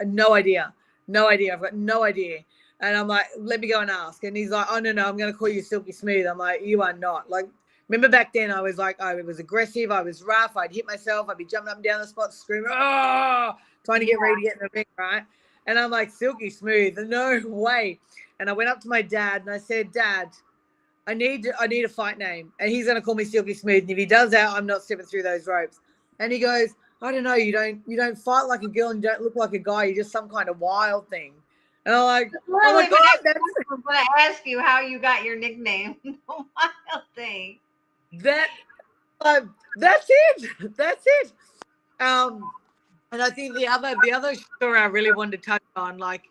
B: oh, no idea, no idea. I've got no idea." And I'm like, "Let me go and ask." And he's like, "Oh no, no, I'm going to call you Silky Smooth." I'm like, "You are not." Like, remember back then, I was like, I was aggressive, I was rough, I'd hit myself, I'd be jumping up and down the spot, screaming, "Oh!" trying to get ready to get in the ring, right? And I'm like, Silky Smooth, no way. And I went up to my dad and I said, Dad, I need I need a fight name, and he's gonna call me Silky Smooth. And if he does that, I'm not stepping through those ropes. And he goes, I don't know, you don't you don't fight like a girl and you don't look like a guy. You're just some kind of wild thing. And I'm like, oh my god, that's
A: I'm going to ask you how you got your nickname. the wild thing.
B: that uh, that's it. That's it. Um, and I think the other the other story I really wanted to touch on, like,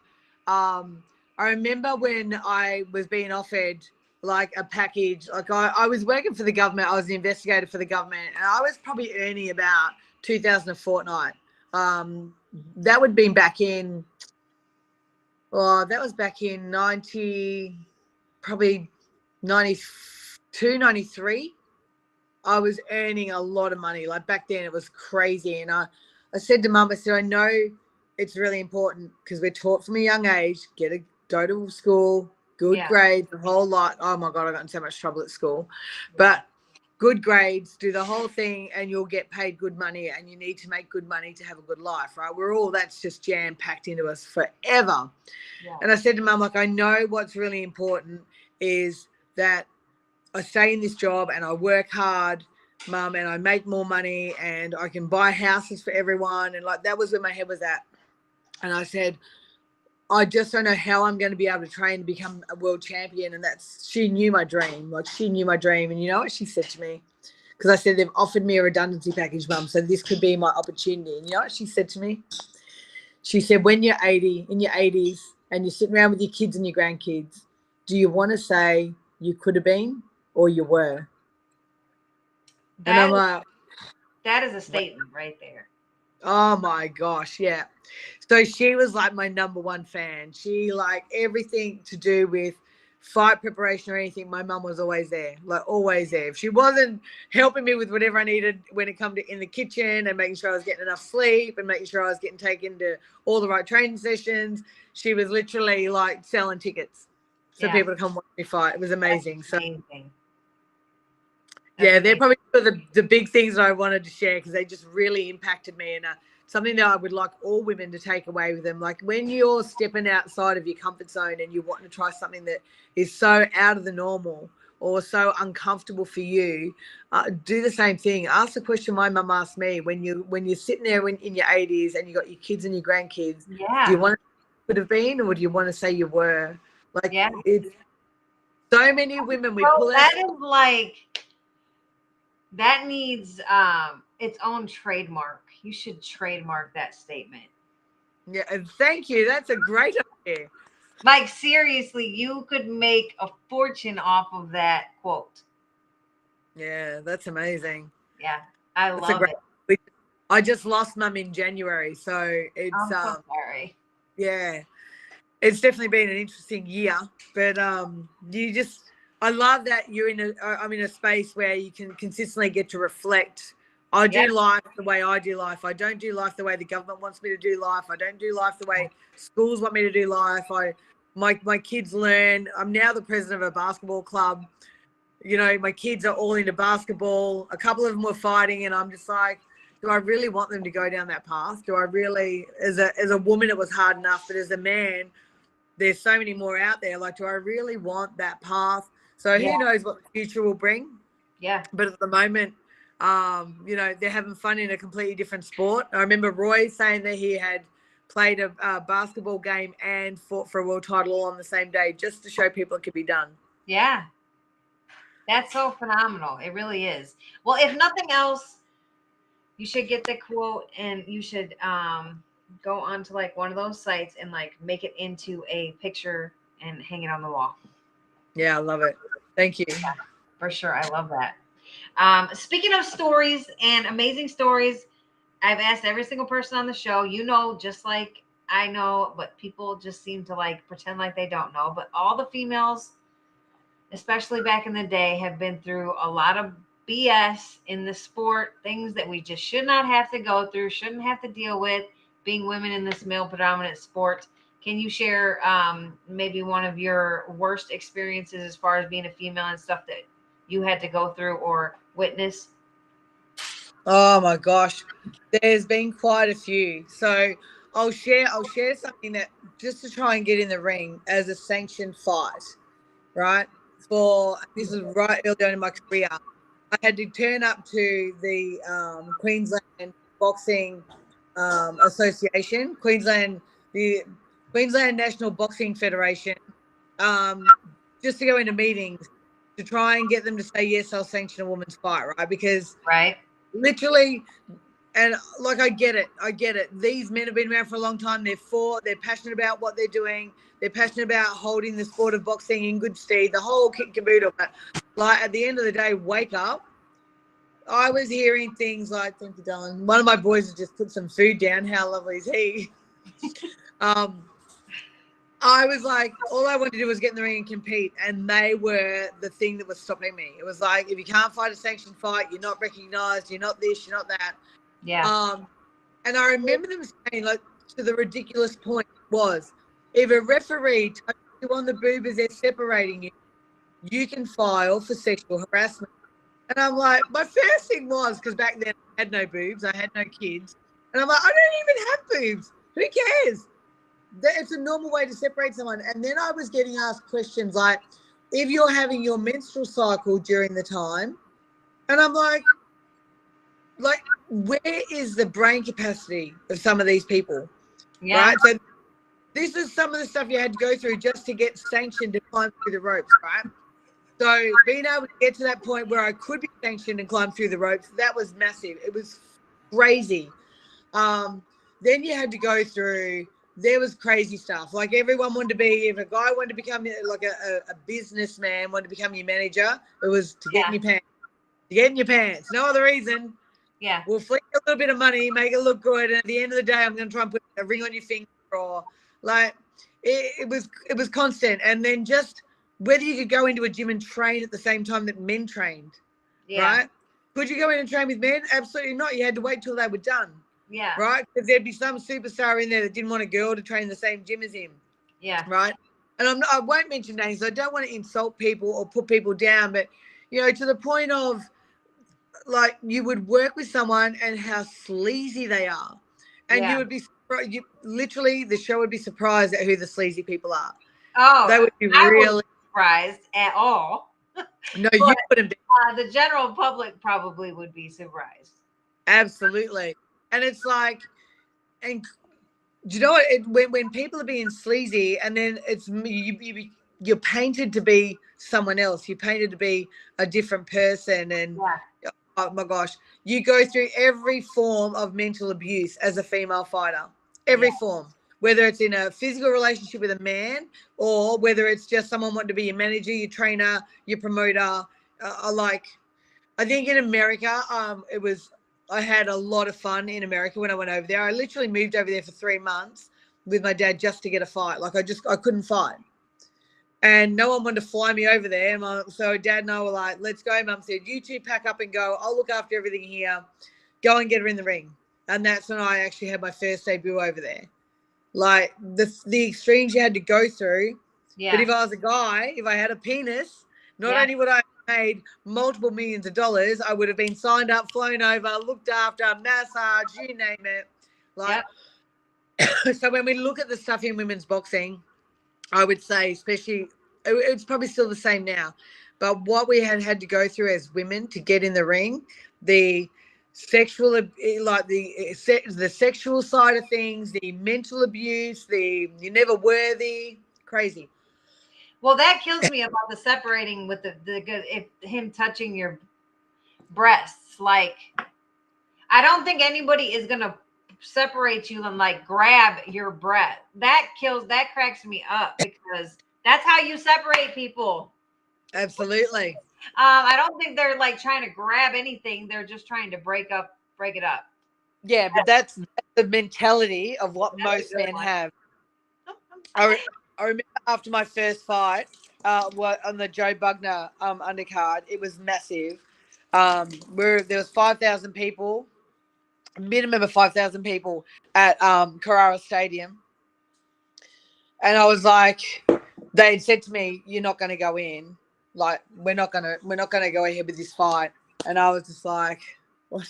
B: um, I remember when I was being offered like a package, like I, I was working for the government, I was an investigator for the government, and I was probably earning about two thousand a fortnight. Um, that would have been back in oh, that was back in ninety probably 92, 93. I was earning a lot of money. Like back then, it was crazy. And I, I said to mum, I said, I know it's really important because we're taught from a young age get a go to school, good
A: Yeah.
B: grades, the whole lot. Oh my god, I got in so much trouble at school, but good grades, do the whole thing, and you'll get paid good money. And you need to make good money to have a good life, right? We're all that's just jam packed into us forever.
A: Yeah.
B: And I said to mum, like, I know what's really important is that I stay in this job and I work hard, mum, and I make more money and I can buy houses for everyone. And like that was where my head was at. And I said, I just don't know how I'm going to be able to train to become a world champion. And that's she knew my dream. Like she knew my dream. And you know what she said to me? Because I said they've offered me a redundancy package, mum. So this could be my opportunity. And you know what she said to me? She said, when you're 80, in your 80s, and you're sitting around with your kids and your grandkids, do you want to say you could have been or you were? And I'm
A: That-
B: like,
A: that is a statement right there.
B: Oh my gosh, yeah. So she was like my number one fan. She like everything to do with fight preparation or anything. My mum was always there, like always there. If she wasn't helping me with whatever I needed when it come to in the kitchen and making sure I was getting enough sleep and making sure I was getting taken to all the right training sessions, she was literally like selling tickets for
A: Yeah.
B: people to come watch me fight. It was amazing. So
A: Amazing.
B: Yeah, they're probably the, the big things that I wanted to share because they just really impacted me and uh, something that I would like all women to take away with them. Like when you're stepping outside of your comfort zone and you're wanting to try something that is so out of the normal or so uncomfortable for you, uh, do the same thing. Ask the question my mum asked me when you when you're sitting there in, in your 80s and you got your kids and your grandkids.
A: Yeah.
B: Do you want to could have been or do you want to say you were? Like
A: Yeah.
B: it's so many women we
A: Bro,
B: pull
A: that
B: out.
A: is like that needs um its own trademark. You should trademark that statement.
B: Yeah, and thank you. That's a great idea.
A: Like seriously, you could make a fortune off of that quote.
B: Yeah, that's amazing.
A: Yeah, I
B: That's
A: love
B: great-
A: it.
B: I just lost mum in January, so it's
A: I'm so
B: um
A: sorry.
B: yeah, it's definitely been an interesting year. But um, you just I love that you're in a uh, I'm in a space where you can consistently get to reflect. I do
A: Yeah.
B: life the way I do life. I don't do life the way the government wants me to do life. I don't do life the way schools want me to do life. I my my kids learn. I'm now the president of a basketball club. You know, my kids are all into basketball. A couple of them were fighting, and I'm just like, do I really want them to go down that path? Do I really, as a as a woman, it was hard enough, but as a man, there's so many more out there. Like, do I really want that path? So
A: Yeah.
B: who knows what the future will bring?
A: Yeah.
B: But at the moment, um, you know, they're having fun in a completely different sport. I remember Roy saying that he had played a, uh basketball game and fought for a world title all on the same day, just to show people it could be done.
A: Yeah. That's so phenomenal. It really is. Well, if nothing else, you should get the quote and you should um go onto like one of those sites and like make it into a picture and hang it on the wall.
B: Yeah, I love it. Thank you.
A: For sure. I love that. Um, speaking of stories and amazing stories, I've asked every single person on the show, you know, just like I know, but people just seem to like pretend like they don't know. But all the females, especially back in the day, have been through a lot of BS in the sport, things that we just should not have to go through, shouldn't have to deal with being women in this male predominant sport. Can you share um, maybe one of your worst experiences as far as being a female and stuff that you had to go through or witness?
B: Oh my gosh, there's been quite a few. So I'll share. I'll share something that just to try and get in the ring as a sanctioned fight, right? For this is right early on in my career. I had to turn up to the um, Queensland Boxing um, Association, Queensland, the Queensland National Boxing Federation, um, just to go into meetings to try and get them to say yes, I'll sanction a woman's fight, right? Because
A: Right.
B: literally and like i get it i get it. These men have been around for a long time. They're for they're passionate about what they're doing. They're passionate about holding the sport of boxing in good stead the whole kit and caboodle. But like at the end of the day wake up. I was hearing things like thank you darling. One of my boys has just put some food down. How lovely is he? Um I was like, all I wanted to do was get in the ring and compete, and they were the thing that was stopping me. It was like, if you can't fight a sanctioned fight, you're not recognized, you're not this, you're not that.
A: Yeah.
B: Um, and I remember them saying, like, to the ridiculous point was, if a referee touches you on the boob as they're separating you, you can file for sexual harassment. And I'm like, my first thing was because back then I had no boobs, I had no kids, and I'm like, I don't even have boobs. Who cares? That- It's a normal way to separate someone. And then I was getting asked questions like, if you're having your menstrual cycle during the time, and I'm like, like, where is the brain capacity of some of these people?
A: yeah.
B: Right. So this is some of the stuff you had to go through just to get sanctioned to climb through the ropes, right? So being able to get to that point where I could be sanctioned and climb through the ropes, that was massive. It was crazy. Um, then you had to go through there was crazy stuff. Like everyone wanted to be, if a guy wanted to become like a, a, businessman, wanted to become your manager, it was to get in your pants. To get in your pants. No other reason.
A: Yeah.
B: We'll flick a little bit of money, make it look good, and at the end of the day, I'm going to try and put a ring on your finger, or like it, it was. It was constant, and then just whether you could go into a gym and train at the same time that men trained,
A: Yeah.
B: right? Could you go in and train with men? Absolutely not. You had to wait till they were done,
A: Yeah.
B: right? Because there'd be some superstar in there that didn't want a girl to train in the same gym as him,
A: Yeah.
B: right? And I'm not, I won't mention names. I don't want to insult people or put people down, but you know, to the point of like you would work with someone and how sleazy they are, and
A: Yeah.
B: you would be you literally the show would be surprised at who the sleazy people are.
A: Oh,
B: they would be
A: I
B: really
A: surprised at all.
B: no, you wouldn't be
A: Uh, the general public probably would be surprised.
B: absolutely, and it's like, and do you know what? It, when when people are being sleazy, and then it's you, you you're painted to be someone else. You're painted to be a different person, and
A: Yeah.
B: oh my gosh, you go through every form of mental abuse as a female fighter, every
A: Yeah.
B: form, whether it's in a physical relationship with a man or whether it's just someone wanting to be your manager, your trainer, your promoter. Uh, uh, like, I think in America, um, it was, I had a lot of fun in America when I went over there. I literally moved over there for three months with my dad just to get a fight. Like, I just, I couldn't fight and no one wanted to fly me over there. And my, so dad and I were like, let's go. Mum said, you two pack up and go. I'll look after everything here. Go and get her in the ring. And that's when I actually had my first debut over there. Like the, the extremes you had to go through.
A: Yeah.
B: But if I was a guy, if I had a penis, not
A: Yeah.
B: only would I made multiple millions of dollars, I would have been signed up, flown over, looked after, massage, you name it. Like, so when we look at the stuff in women's boxing, I would say, especially, it's probably still the same now, but what we had had to go through as women to get in the ring, the sexual, eh, like the eh, the sexual side of things, the mental abuse, the you're never worthy, crazy.
A: Well, that kills me about the separating with the the good if him touching your breasts. Like, I don't think anybody is gonna separate you and like grab your breast. That kills. That cracks me up because that's how you separate people.
B: Absolutely.
A: Um, I don't think they're like trying to grab anything. They're just trying to break up, break it up.
B: Yeah, but that's, that's the mentality of what
A: That's
B: most men
A: one.
B: have. I, re- I remember after my first fight, uh, on the Joe Bugner um, undercard, it was massive. Um, where there was five thousand people, minimum of five thousand people at um, Carrara Stadium, and I was like, they had said to me, "You're not going to go in. Like, we're not going to, we're not going to go ahead with this fight." And I was just like, "What?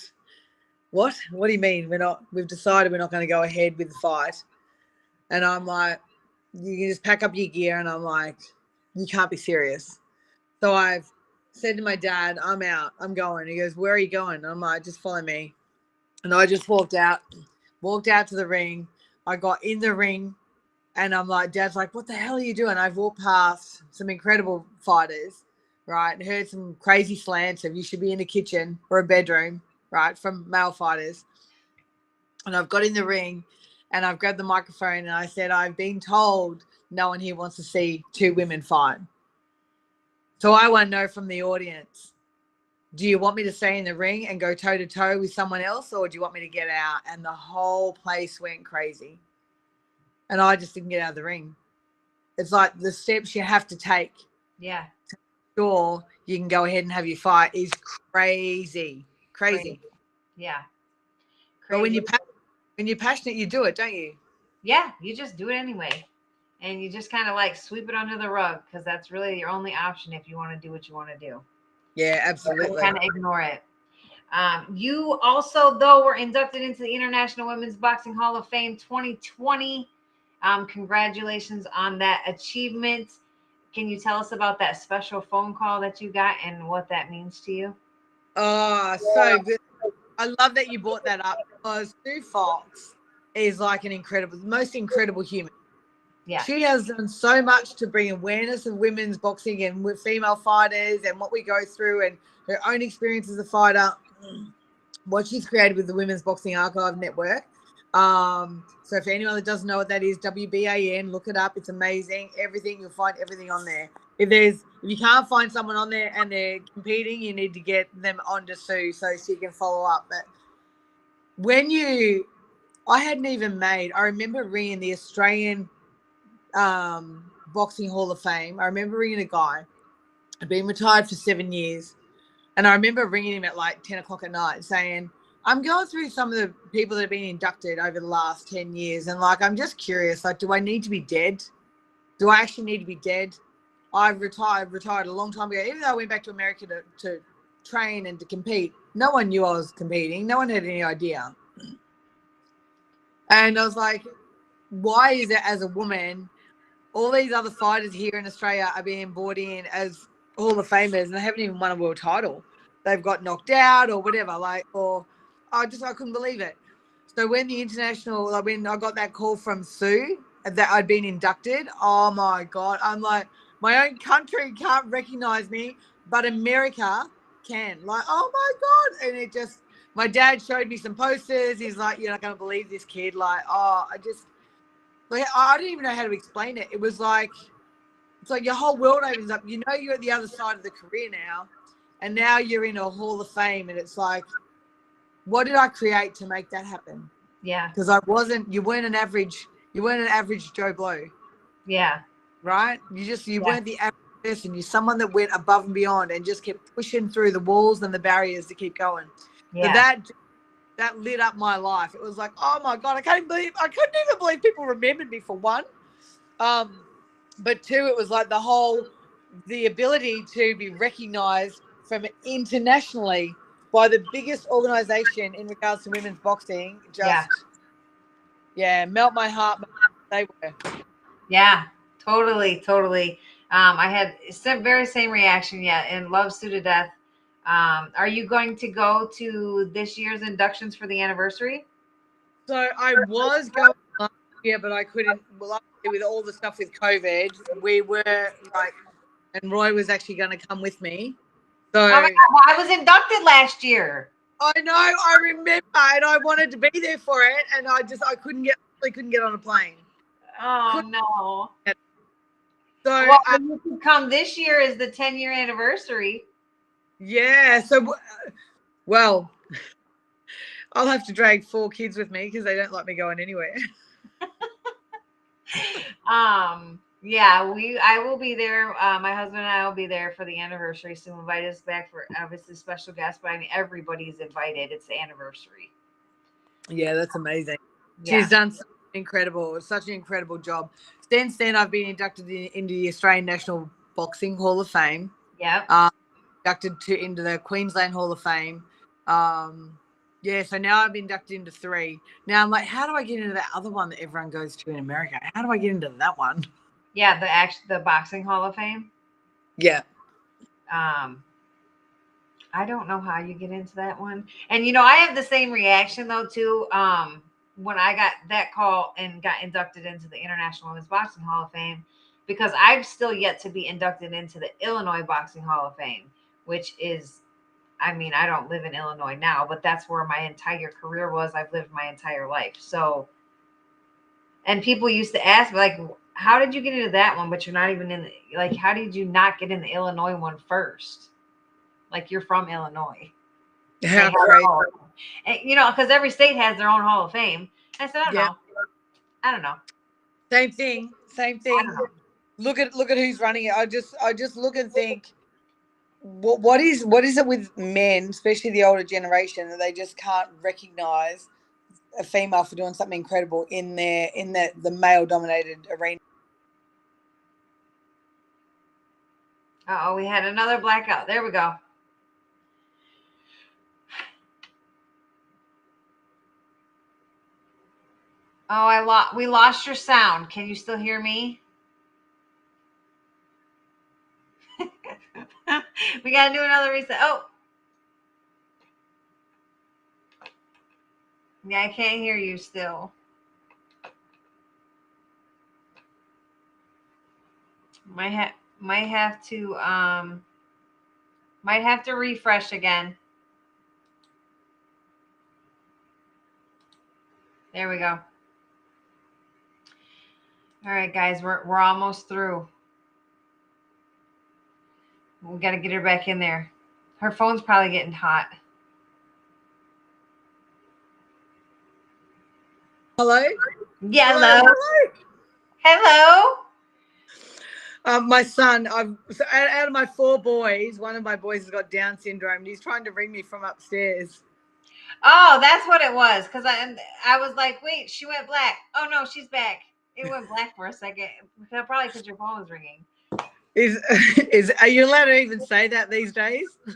B: What? What do you mean? We're not? We've decided we're not going to go ahead with the fight." And I'm like, you can just pack up your gear. And I'm like, you can't be serious. So I've said to my dad, I'm out. I'm going. He goes, Where are you going? And I'm like, just follow me. And I just walked out, walked out to the ring. I got in the ring and I'm like, Dad's like, what the hell are you doing? I've walked past some incredible fighters, right? And heard some crazy slants of you should be in a kitchen or a bedroom, right? From male fighters. And I've got in the ring and I've grabbed the microphone and I said, I've been told no one here wants to see two women fight. So I want to know from the audience do you want me to stay in the ring and go toe to toe with someone else, or do you want me to get out? And the whole place went crazy. And I just didn't get out of the ring. It's like the steps you have to take,
A: Yeah.
B: sure, you can go ahead and have your fight, is crazy. Crazy.
A: Yeah. Crazy.
B: But when you're, pa- when you're passionate, you do it, don't you?
A: yeah, you just do it anyway. And you just kind of like sweep it under the rug because that's really your only option if you want to do what you want to do.
B: Yeah, absolutely.
A: Kind of ignore it. Um, you also, though, were inducted into the International Women's Boxing Hall of Fame 2020. Um, congratulations on that achievement. Can you tell us about that special phone call that you got and what that means to you?
B: Oh, so good. I love that you brought that up because Sue Fox is like an incredible, most incredible human.
A: Yeah.
B: She has done so much to bring awareness of women's boxing and with female fighters and what we go through and her own experience as a fighter. What she's created with the Women's Boxing Archive Network. Um, so if anyone that doesn't know what that is, WBAN, look it up. It's amazing. Everything you'll find everything on there. If there's if you can't find someone on there and they're competing, you need to get them onto Sue so she can follow up. But when you I hadn't even made, I remember ringing the Australian um, Boxing Hall of Fame. I remember ringing a guy. I'd been retired for seven years. And I remember ringing him at like 10 o'clock at night saying, I'm going through some of the people that have been inducted over the last 10 years. And like, I'm just curious, like, do I need to be dead? Do I actually need to be dead? I've retired, retired a long time ago. Even though I went back to America to, to train and to compete, no one knew I was competing. No one had any idea. And I was like, why is it as a woman, all these other fighters here in Australia are being brought in as Hall of Famers and they haven't even won a world title? They've got knocked out or whatever, like, or I just I couldn't believe it. So when the international, like when I got that call from Sue that I'd been inducted, oh my god, I'm like, my own country can't recognize me, but America can. Like, oh my god, and it just my dad showed me some posters. He's like, You're not gonna believe this kid. Like, oh, I just like I didn't even know how to explain it. It was like it's like your whole world opens up. You know you're at the other side of the career now, and now you're in a hall of fame, and it's like, what did I create to make that happen?
A: Yeah.
B: Because I wasn't, you weren't an average, you weren't an average Joe Blow,
A: Yeah.
B: right? You just you
A: Yeah.
B: weren't the average person. You're someone that went above and beyond and just kept pushing through the walls and the barriers to keep going.
A: Yeah.
B: So that that lit up my life. It was like, oh my god, I can't believe I couldn't even believe people remembered me for one. Um, but two, it was like the whole the ability to be recognized from internationally by the biggest organization in regards to women's boxing. Just
A: Yeah.
B: yeah, melt my heart. They were.
A: Yeah, totally, totally. Um, I had some very same reaction. Yeah, and love Sue to death. Um, are you going to go to this year's inductions for the anniversary?
B: So I was going last year, but I couldn't. Well, with all the stuff with COVID, we were like, and Roy was actually going to come with me. So
A: Oh my God, well, I was inducted last year.
B: I know, I remember, and I wanted to be there for it, and I just I couldn't get, I couldn't get on a plane.
A: Oh no.
B: So
A: Well,
B: uh,
A: you could come this year is the 10 year anniversary.
B: yeah, so well, I'll have to drag four kids with me because they don't let me going anywhere.
A: Um, yeah, we I will be there. Uh, my husband and I will be there for the anniversary. So invite us back for obviously special guests, but I mean everybody's invited. It's the anniversary.
B: Yeah, that's amazing.
A: Yeah.
B: She's done something incredible. It's such an incredible job. Since then, I've been inducted in, into the Australian National Boxing Hall of Fame,
A: Yep.
B: inducted to into the Queensland Hall of Fame. Um, yeah, so now I've been inducted into three. Now I'm like, how do I get into that other one that everyone goes to in America? How do I get into that one?
A: Yeah, the act the boxing hall of fame.
B: Yeah.
A: Um I don't know how you get into that one. And you know, I have the same reaction though too. Um, when I got that call and got inducted into the International Women's Boxing Hall of Fame, because I've still yet to be inducted into the Illinois Boxing Hall of Fame, which is I mean, I don't live in Illinois now, but that's where my entire career was. I've lived my entire life. So and people used to ask me like how did you get into that one but you're not even in the, like how did you not get in the illinois one first like you're from illinois They
B: How
A: have
B: crazy.
A: all- and, you know because every state has their own hall of fame i said i don't
B: Yeah.
A: know i don't know
B: Same thing. Same thing. Look at look at who's running it. I just I just look and think, what what is what is it with men, especially the older generation, that they just can't recognize a female for doing something incredible in their in the the male dominated arena.
A: Oh we had another blackout. There we go. Oh i lost we lost your sound. Can you still hear me? We gotta do another reset. Oh. Yeah i can't hear you still. Might have might have to um might have to refresh again. There we go. All right guys we're, we're almost through. We got to get her back in there. Her phone's probably getting hot.
B: Hello.
A: yeah hello. Hello
B: Um, my son, I've so out, out of my four boys, one of my boys has got Down syndrome. And he's trying to ring me from upstairs.
A: Oh, that's what it was. Cause I I was like, wait, she went black. Oh no, she's back. It went black for a second. Probably because your phone was ringing.
B: Is is are you allowed to even say that these days?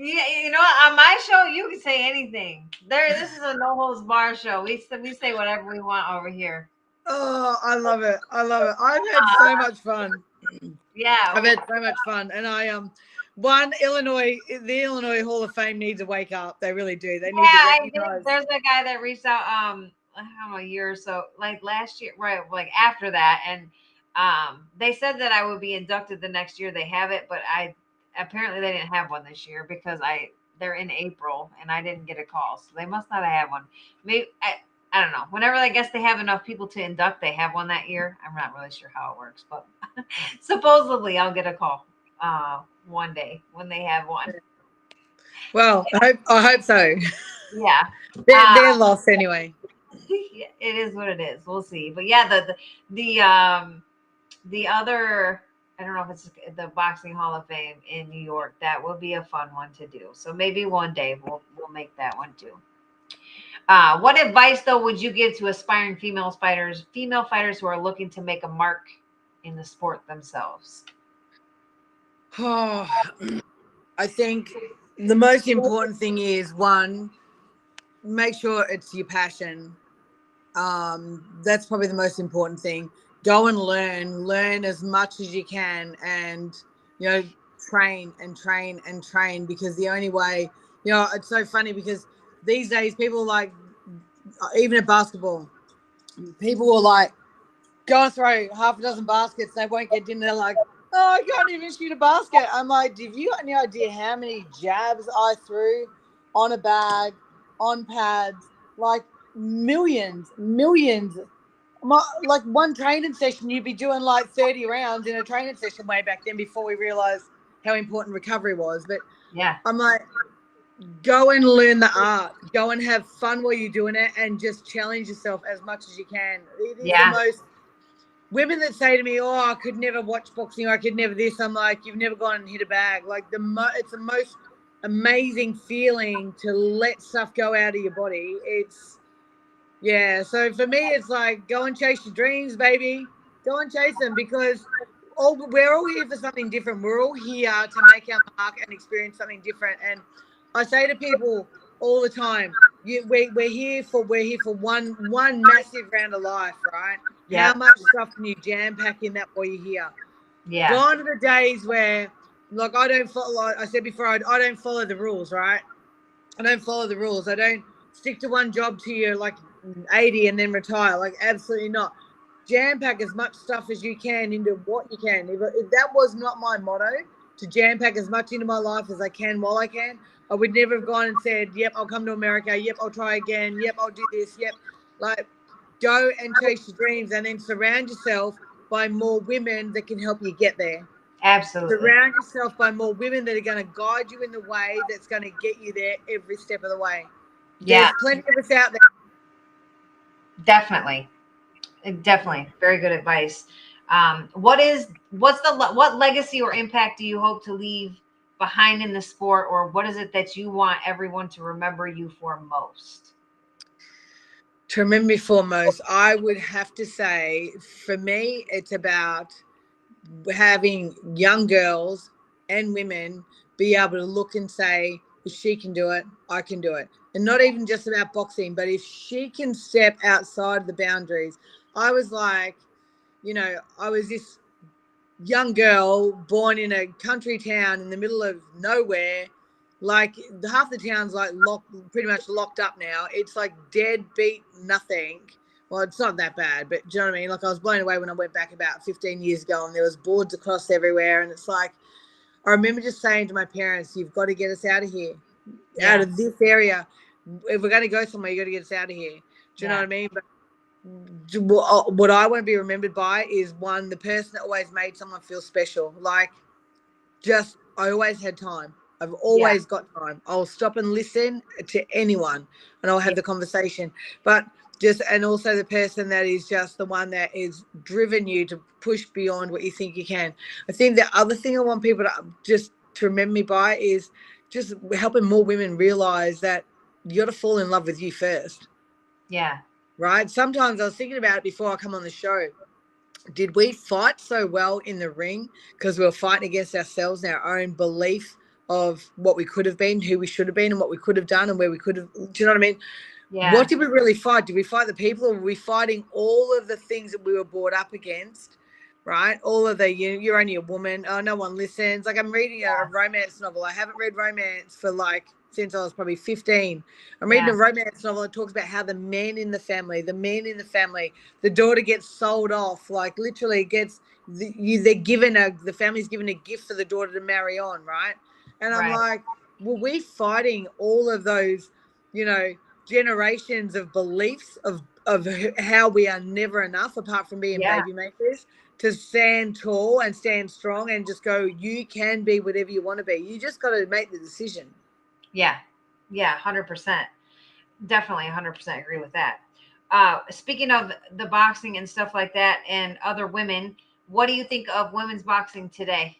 A: yeah, you know, what? on my show, you can say anything. There, this is a no holds bar show. We say- we say whatever we want over here.
B: Oh, I love it. I love it. I've had so much fun.
A: Yeah,
B: I've had so much fun, and I um, one Illinois, the Illinois Hall of Fame needs to wake up. They really do. They need
A: yeah. I
B: to recognize.
A: There's a guy that reached out. Um, I don't know, a year or so, like last year, right? Like after that, and um, they said that I would be inducted the next year. They have it, but I apparently they didn't have one this year because I they're in April and I didn't get a call, so they must not have had one. Maybe I. I don't know. Whenever I guess they have enough people to induct, they have one that year. I'm not really sure how it works, but supposedly I'll get a call uh, one day when they have one.
B: Well, I hope, I hope so.
A: Yeah.
B: They're, they're lost anyway.
A: it is what it is. We'll see. But yeah, the, the the um the other I don't know if it's the boxing hall of fame in New York. That will be a fun one to do. So maybe one day we'll we'll make that one too. Uh, what advice though would you give to aspiring female fighters, female fighters who are looking to make a mark in the sport themselves?
B: Oh, I think the most important thing is one, make sure it's your passion. Um, that's probably the most important thing. Go and learn, learn as much as you can, and you know, train and train and train because the only way you know, it's so funny because these days people like, even at basketball, people will like go and throw half a dozen baskets. They won't get dinner. They're like, oh, I can't even shoot a basket. I'm like, have you got any idea how many jabs I threw on a bag, on pads? Like millions, millions. My, like one training session, you'd be doing like 30 rounds in a training session way back then before we realized how important recovery was. But
A: Yeah.
B: I'm like, go and learn the art. Go and have fun while you're doing it, and just challenge yourself as much as you can. It is
A: Yeah.
B: the most women that say to me, "Oh, I could never watch boxing. Or I could never this." I'm like, "You've never gone and hit a bag." Like the mo- it's the most amazing feeling to let stuff go out of your body. It's yeah. So for me, it's like go and chase your dreams, baby. Go and chase them because all we're all here for something different. We're all here to make our mark and experience something different. And I say to people all the time, you, we, we're here for we're here for one one massive round of life, right?
A: Yeah.
B: How much stuff can you jam pack in that while you're here?
A: Yeah.
B: Gone are the days where, like, I don't follow. Like I said before, I, I don't follow the rules, right? I don't follow the rules. I don't stick to one job to you like 80 and then retire. Like, absolutely not. Jam pack as much stuff as you can into what you can. If, if that was not my motto, to jam pack as much into my life as I can while I can, I would never have gone and said, "Yep, I'll come to America. Yep, I'll try again. Yep, I'll do this. Yep." Like, go and chase your dreams, and then surround yourself by more women that can help you get there.
A: Absolutely.
B: Surround yourself by more women that are going to guide you in the way that's going to get you there every step of the way.
A: Yeah.
B: There's plenty of us out there.
A: Definitely. Definitely. Very good advice. Um, what is what's the what legacy or impact do you hope to leave behind in the sport or what is it that you want everyone to remember you for most?
B: To remember me foremost, I would have to say, for me, it's about having young girls and women be able to look and say, if she can do it, I can do it. And not even just about boxing, but if she can step outside the boundaries. I was like, you know, I was this young girl born in a country town in the middle of nowhere. Like half the town's like locked, pretty much locked up now. It's like dead beat nothing. Well, it's not that bad, but do you know what I mean? Like I was blown away when I went back about 15 years ago and there was boards across everywhere. And it's like, I remember just saying to my parents, you've got to get us out of here,
A: Yeah.
B: out of this area. If we're going to go somewhere, you got to get us out of here. Do you know what I mean? But what uh, what I want to be remembered by is one, the person that always made someone feel special. Like, just, I always had time. I've always got time. I'll stop and listen to anyone and I'll have the conversation. But just, and also the person that is just the one that is driven you to push beyond what you think you can. I think the other thing I want people to um, just to remember me by is just helping more women realize that you got to fall in love with you first
A: Yeah.
B: right? Sometimes I was thinking about it before I come on the show. Did we fight so well in the ring because we were fighting against ourselves and our own belief of what we could have been, who we should have been, and what we could have done, and where we could have? Do you know what I mean?
A: Yeah.
B: What did we really fight? Did we fight the people, or were we fighting all of the things that we were brought up against? Right, all of the you, you're only a woman. Oh, no one listens. Like I'm reading a, romance novel. I haven't read romance for like since I was probably 15. I'm reading
A: Yeah.
B: a romance novel that talks about how the men in the family, the men in the family, the daughter gets sold off, like literally gets the, you. They're given a the family's given a gift for the daughter to marry on, right? And I'm
A: Right.
B: like, were we fighting all of those, you know, generations of beliefs of of how we are never enough apart from being
A: Yeah.
B: baby makers to stand tall and stand strong and just go you can be whatever you want to be you just got to make the decision
A: Yeah. Yeah. Hundred percent. Definitely hundred percent agree with that. Uh, speaking of the boxing and stuff like that and other women, what do you think of women's boxing today?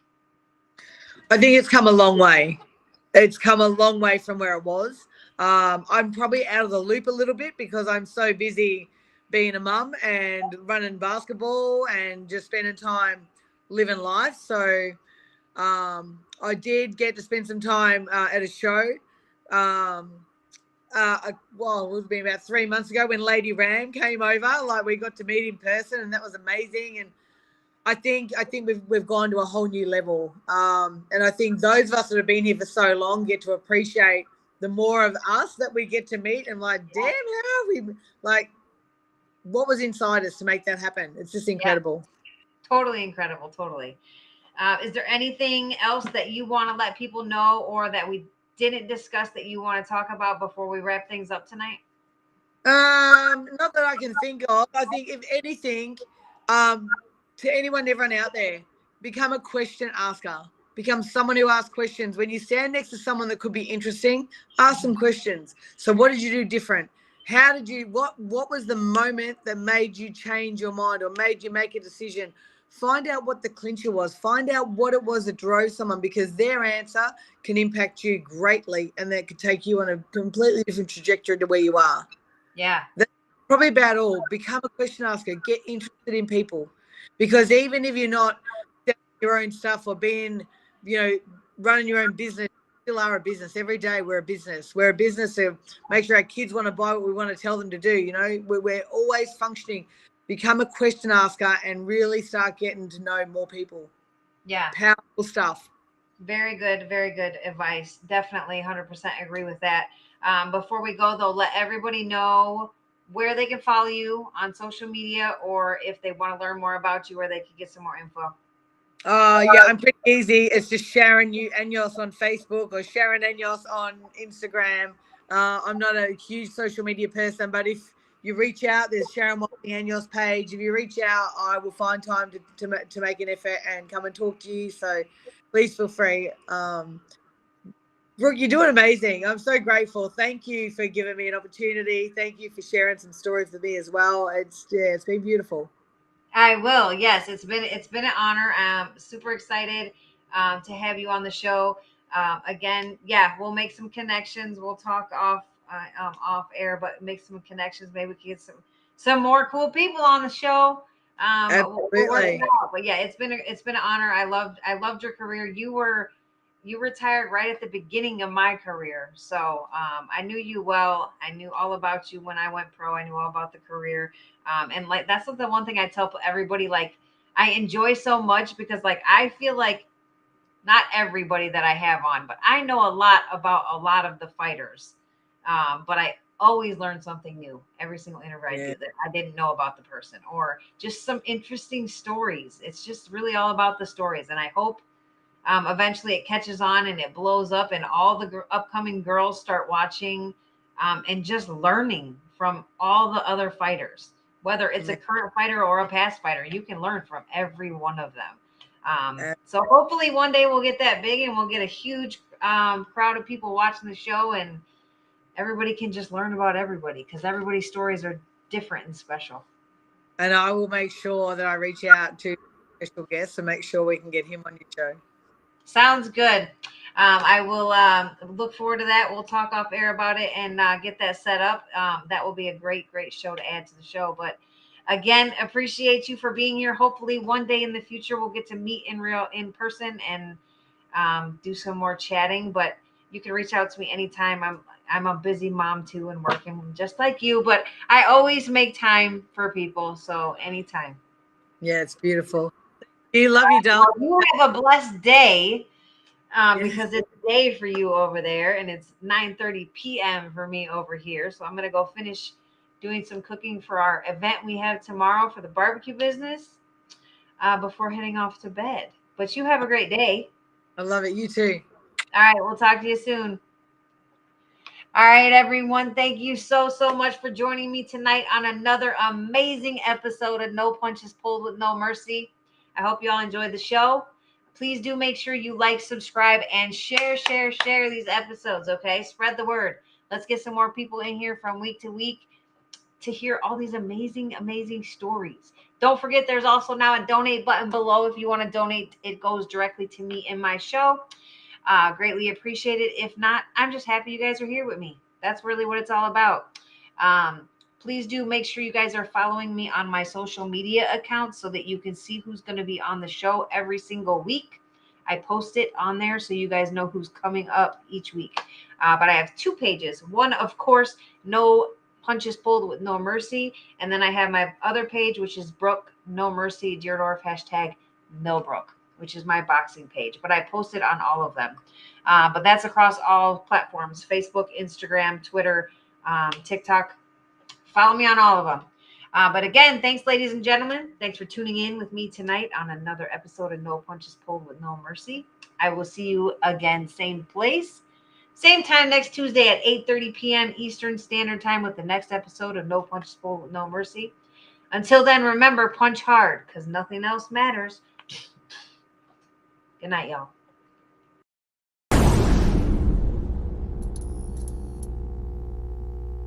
B: I think it's come a long way. It's come a long way from where it was. Um, I'm probably out of the loop a little bit because I'm so busy being a mum and running basketball and just spending time living life. So um, I did get to spend some time uh, at a show. Um, uh, well, it would have been about three months ago when Lady Ram came over. Like we got to meet in person, and that was amazing. And I think I think we've we've gone to a whole new level. Um, and I think those of us that have been here for so long get to appreciate the more of us that we get to meet and like, damn, how we like what was inside us to make that happen. It's just incredible.
A: Totally incredible. Totally. Uh, is there anything else that you want to let people know or that we didn't discuss that you want to talk about before we wrap things up tonight?
B: Um, not that I can think of. I think if anything, um, to anyone, everyone out there, become a question asker. Become someone who asks questions. When you stand next to someone that could be interesting, ask some questions. So, what did you do different? How did you? What What was the moment that made you change your mind or made you make a decision? Find out what the clincher was. Find out what it was that drove someone because their answer can impact you greatly, and that could take you on a completely different trajectory to where you are
A: Yeah.
B: That's probably about all. Become a question asker. Get interested in people, because even if you're not your own stuff or being, you know, running your own business, still are a business. Every day we're a business. We're a business to make sure our kids want to buy what we want to tell them to do. You know, we're, we're always functioning. Become a question asker and really start getting to know more people.
A: Yeah.
B: Powerful stuff.
A: Very good. Very good advice. Definitely 100% agree with that. Um, before we go, though, let everybody know where they can follow you on social media or if they want to learn more about you, where they can get some more info.
B: Uh, yeah, I'm pretty easy. It's just Sharon you Anyos on Facebook or Sharon Anyos on Instagram. Uh, I'm not a huge social media person, but if you reach out, there's Sharon Wild Thing Anyos page. If you reach out, I will find time to, to, to make an effort and come and talk to you. So please feel free. Um, Brooke, you're doing amazing. I'm so grateful. Thank you for giving me an opportunity. Thank you for sharing some stories with me as well. It's yeah, it's been beautiful.
A: I will. Yes, it's been it's been an honor. I'm super excited um, to have you on the show. Um, again, yeah, we'll make some connections. We'll talk off uh, um, off air, but make some connections. Maybe we can get some some more cool people on the show. Um, but we'll- we'll work it
B: Absolutely.
A: out. But yeah, it's been a, it's been an honor. I loved I loved your career. You were you retired right at the beginning of my career, so um, I knew you well. I knew all about you when I went pro. I knew all about the career um, and like that's the one thing i tell everybody like i enjoy so much because like i feel like not everybody that i have on but i know a lot about a lot of the fighters um, but i always learn something new every single interview i
B: Yeah.
A: do that i didn't know about the person or just some interesting stories it's just really all about the stories and i hope um, eventually it catches on and it blows up and all the gr- upcoming girls start watching um, and just learning from all the other fighters. Whether it's a current fighter or a past fighter you can learn from every one of them. Um, so hopefully one day we'll get that big and we'll get a huge um, crowd of people watching the show and everybody can just learn about everybody because everybody's stories are different and special.
B: And I will make sure that I reach out to special guests and make sure we can get him on your show.
A: Sounds good. Um, I will um, look forward to that. We'll talk off air about it and uh, get that set up. Um, that will be a great, great show to add to the show. But again, appreciate you for being here. Hopefully, one day in the future, we'll get to meet in real, in person, and um, do some more chatting. But you can reach out to me anytime. I'm I'm a busy mom too and working just like you. But I always make time for people. So anytime.
B: Yeah, it's beautiful. You love you.
A: Well, you have a blessed day um,
B: Yes.
A: because it's day for you over there and it's 9 p.m for me over here so i'm going to go finish doing some cooking for our event we have tomorrow for the barbecue business uh, before heading off to bed but you have a great day
B: I love it. You too.
A: all right we'll talk to you soon all right everyone thank you so so much for joining me tonight on another amazing episode of no punches pulled with no mercy i hope you all enjoyed the show please do make sure you like, subscribe, and share, share, share these episodes. Okay, spread the word. Let's get some more people in here from week to week to hear all these amazing, amazing stories. Don't forget, there's also now a donate button below. If you want to donate, it goes directly to me in my show. Uh, greatly appreciated. If not, I'm just happy you guys are here with me. That's really what it's all about. Um, please do make sure you guys are following me on my social media accounts so that you can see who's going to be on the show every single week. I post it on there so you guys know who's coming up each week. Uh, but I have two pages. One, of course, no punches pulled with no mercy, and then I have my other page, which is Brooke No Mercy Dierdorff hashtag No Brooke. which is my boxing page. But I post it on all of them. Uh, but that's across all platforms Facebook, Instagram, Twitter, um, TikTok. Follow me on all of them. Uh, but again, thanks, ladies and gentlemen. Thanks for tuning in with me tonight on another episode of No Punches Pulled with No Mercy. I will see you again, same place, same time next Tuesday at 8:30 p.m. Eastern Standard Time with the next episode of No Punches Pulled with No Mercy. Until then, remember, punch hard because nothing else matters. Good night, y'all.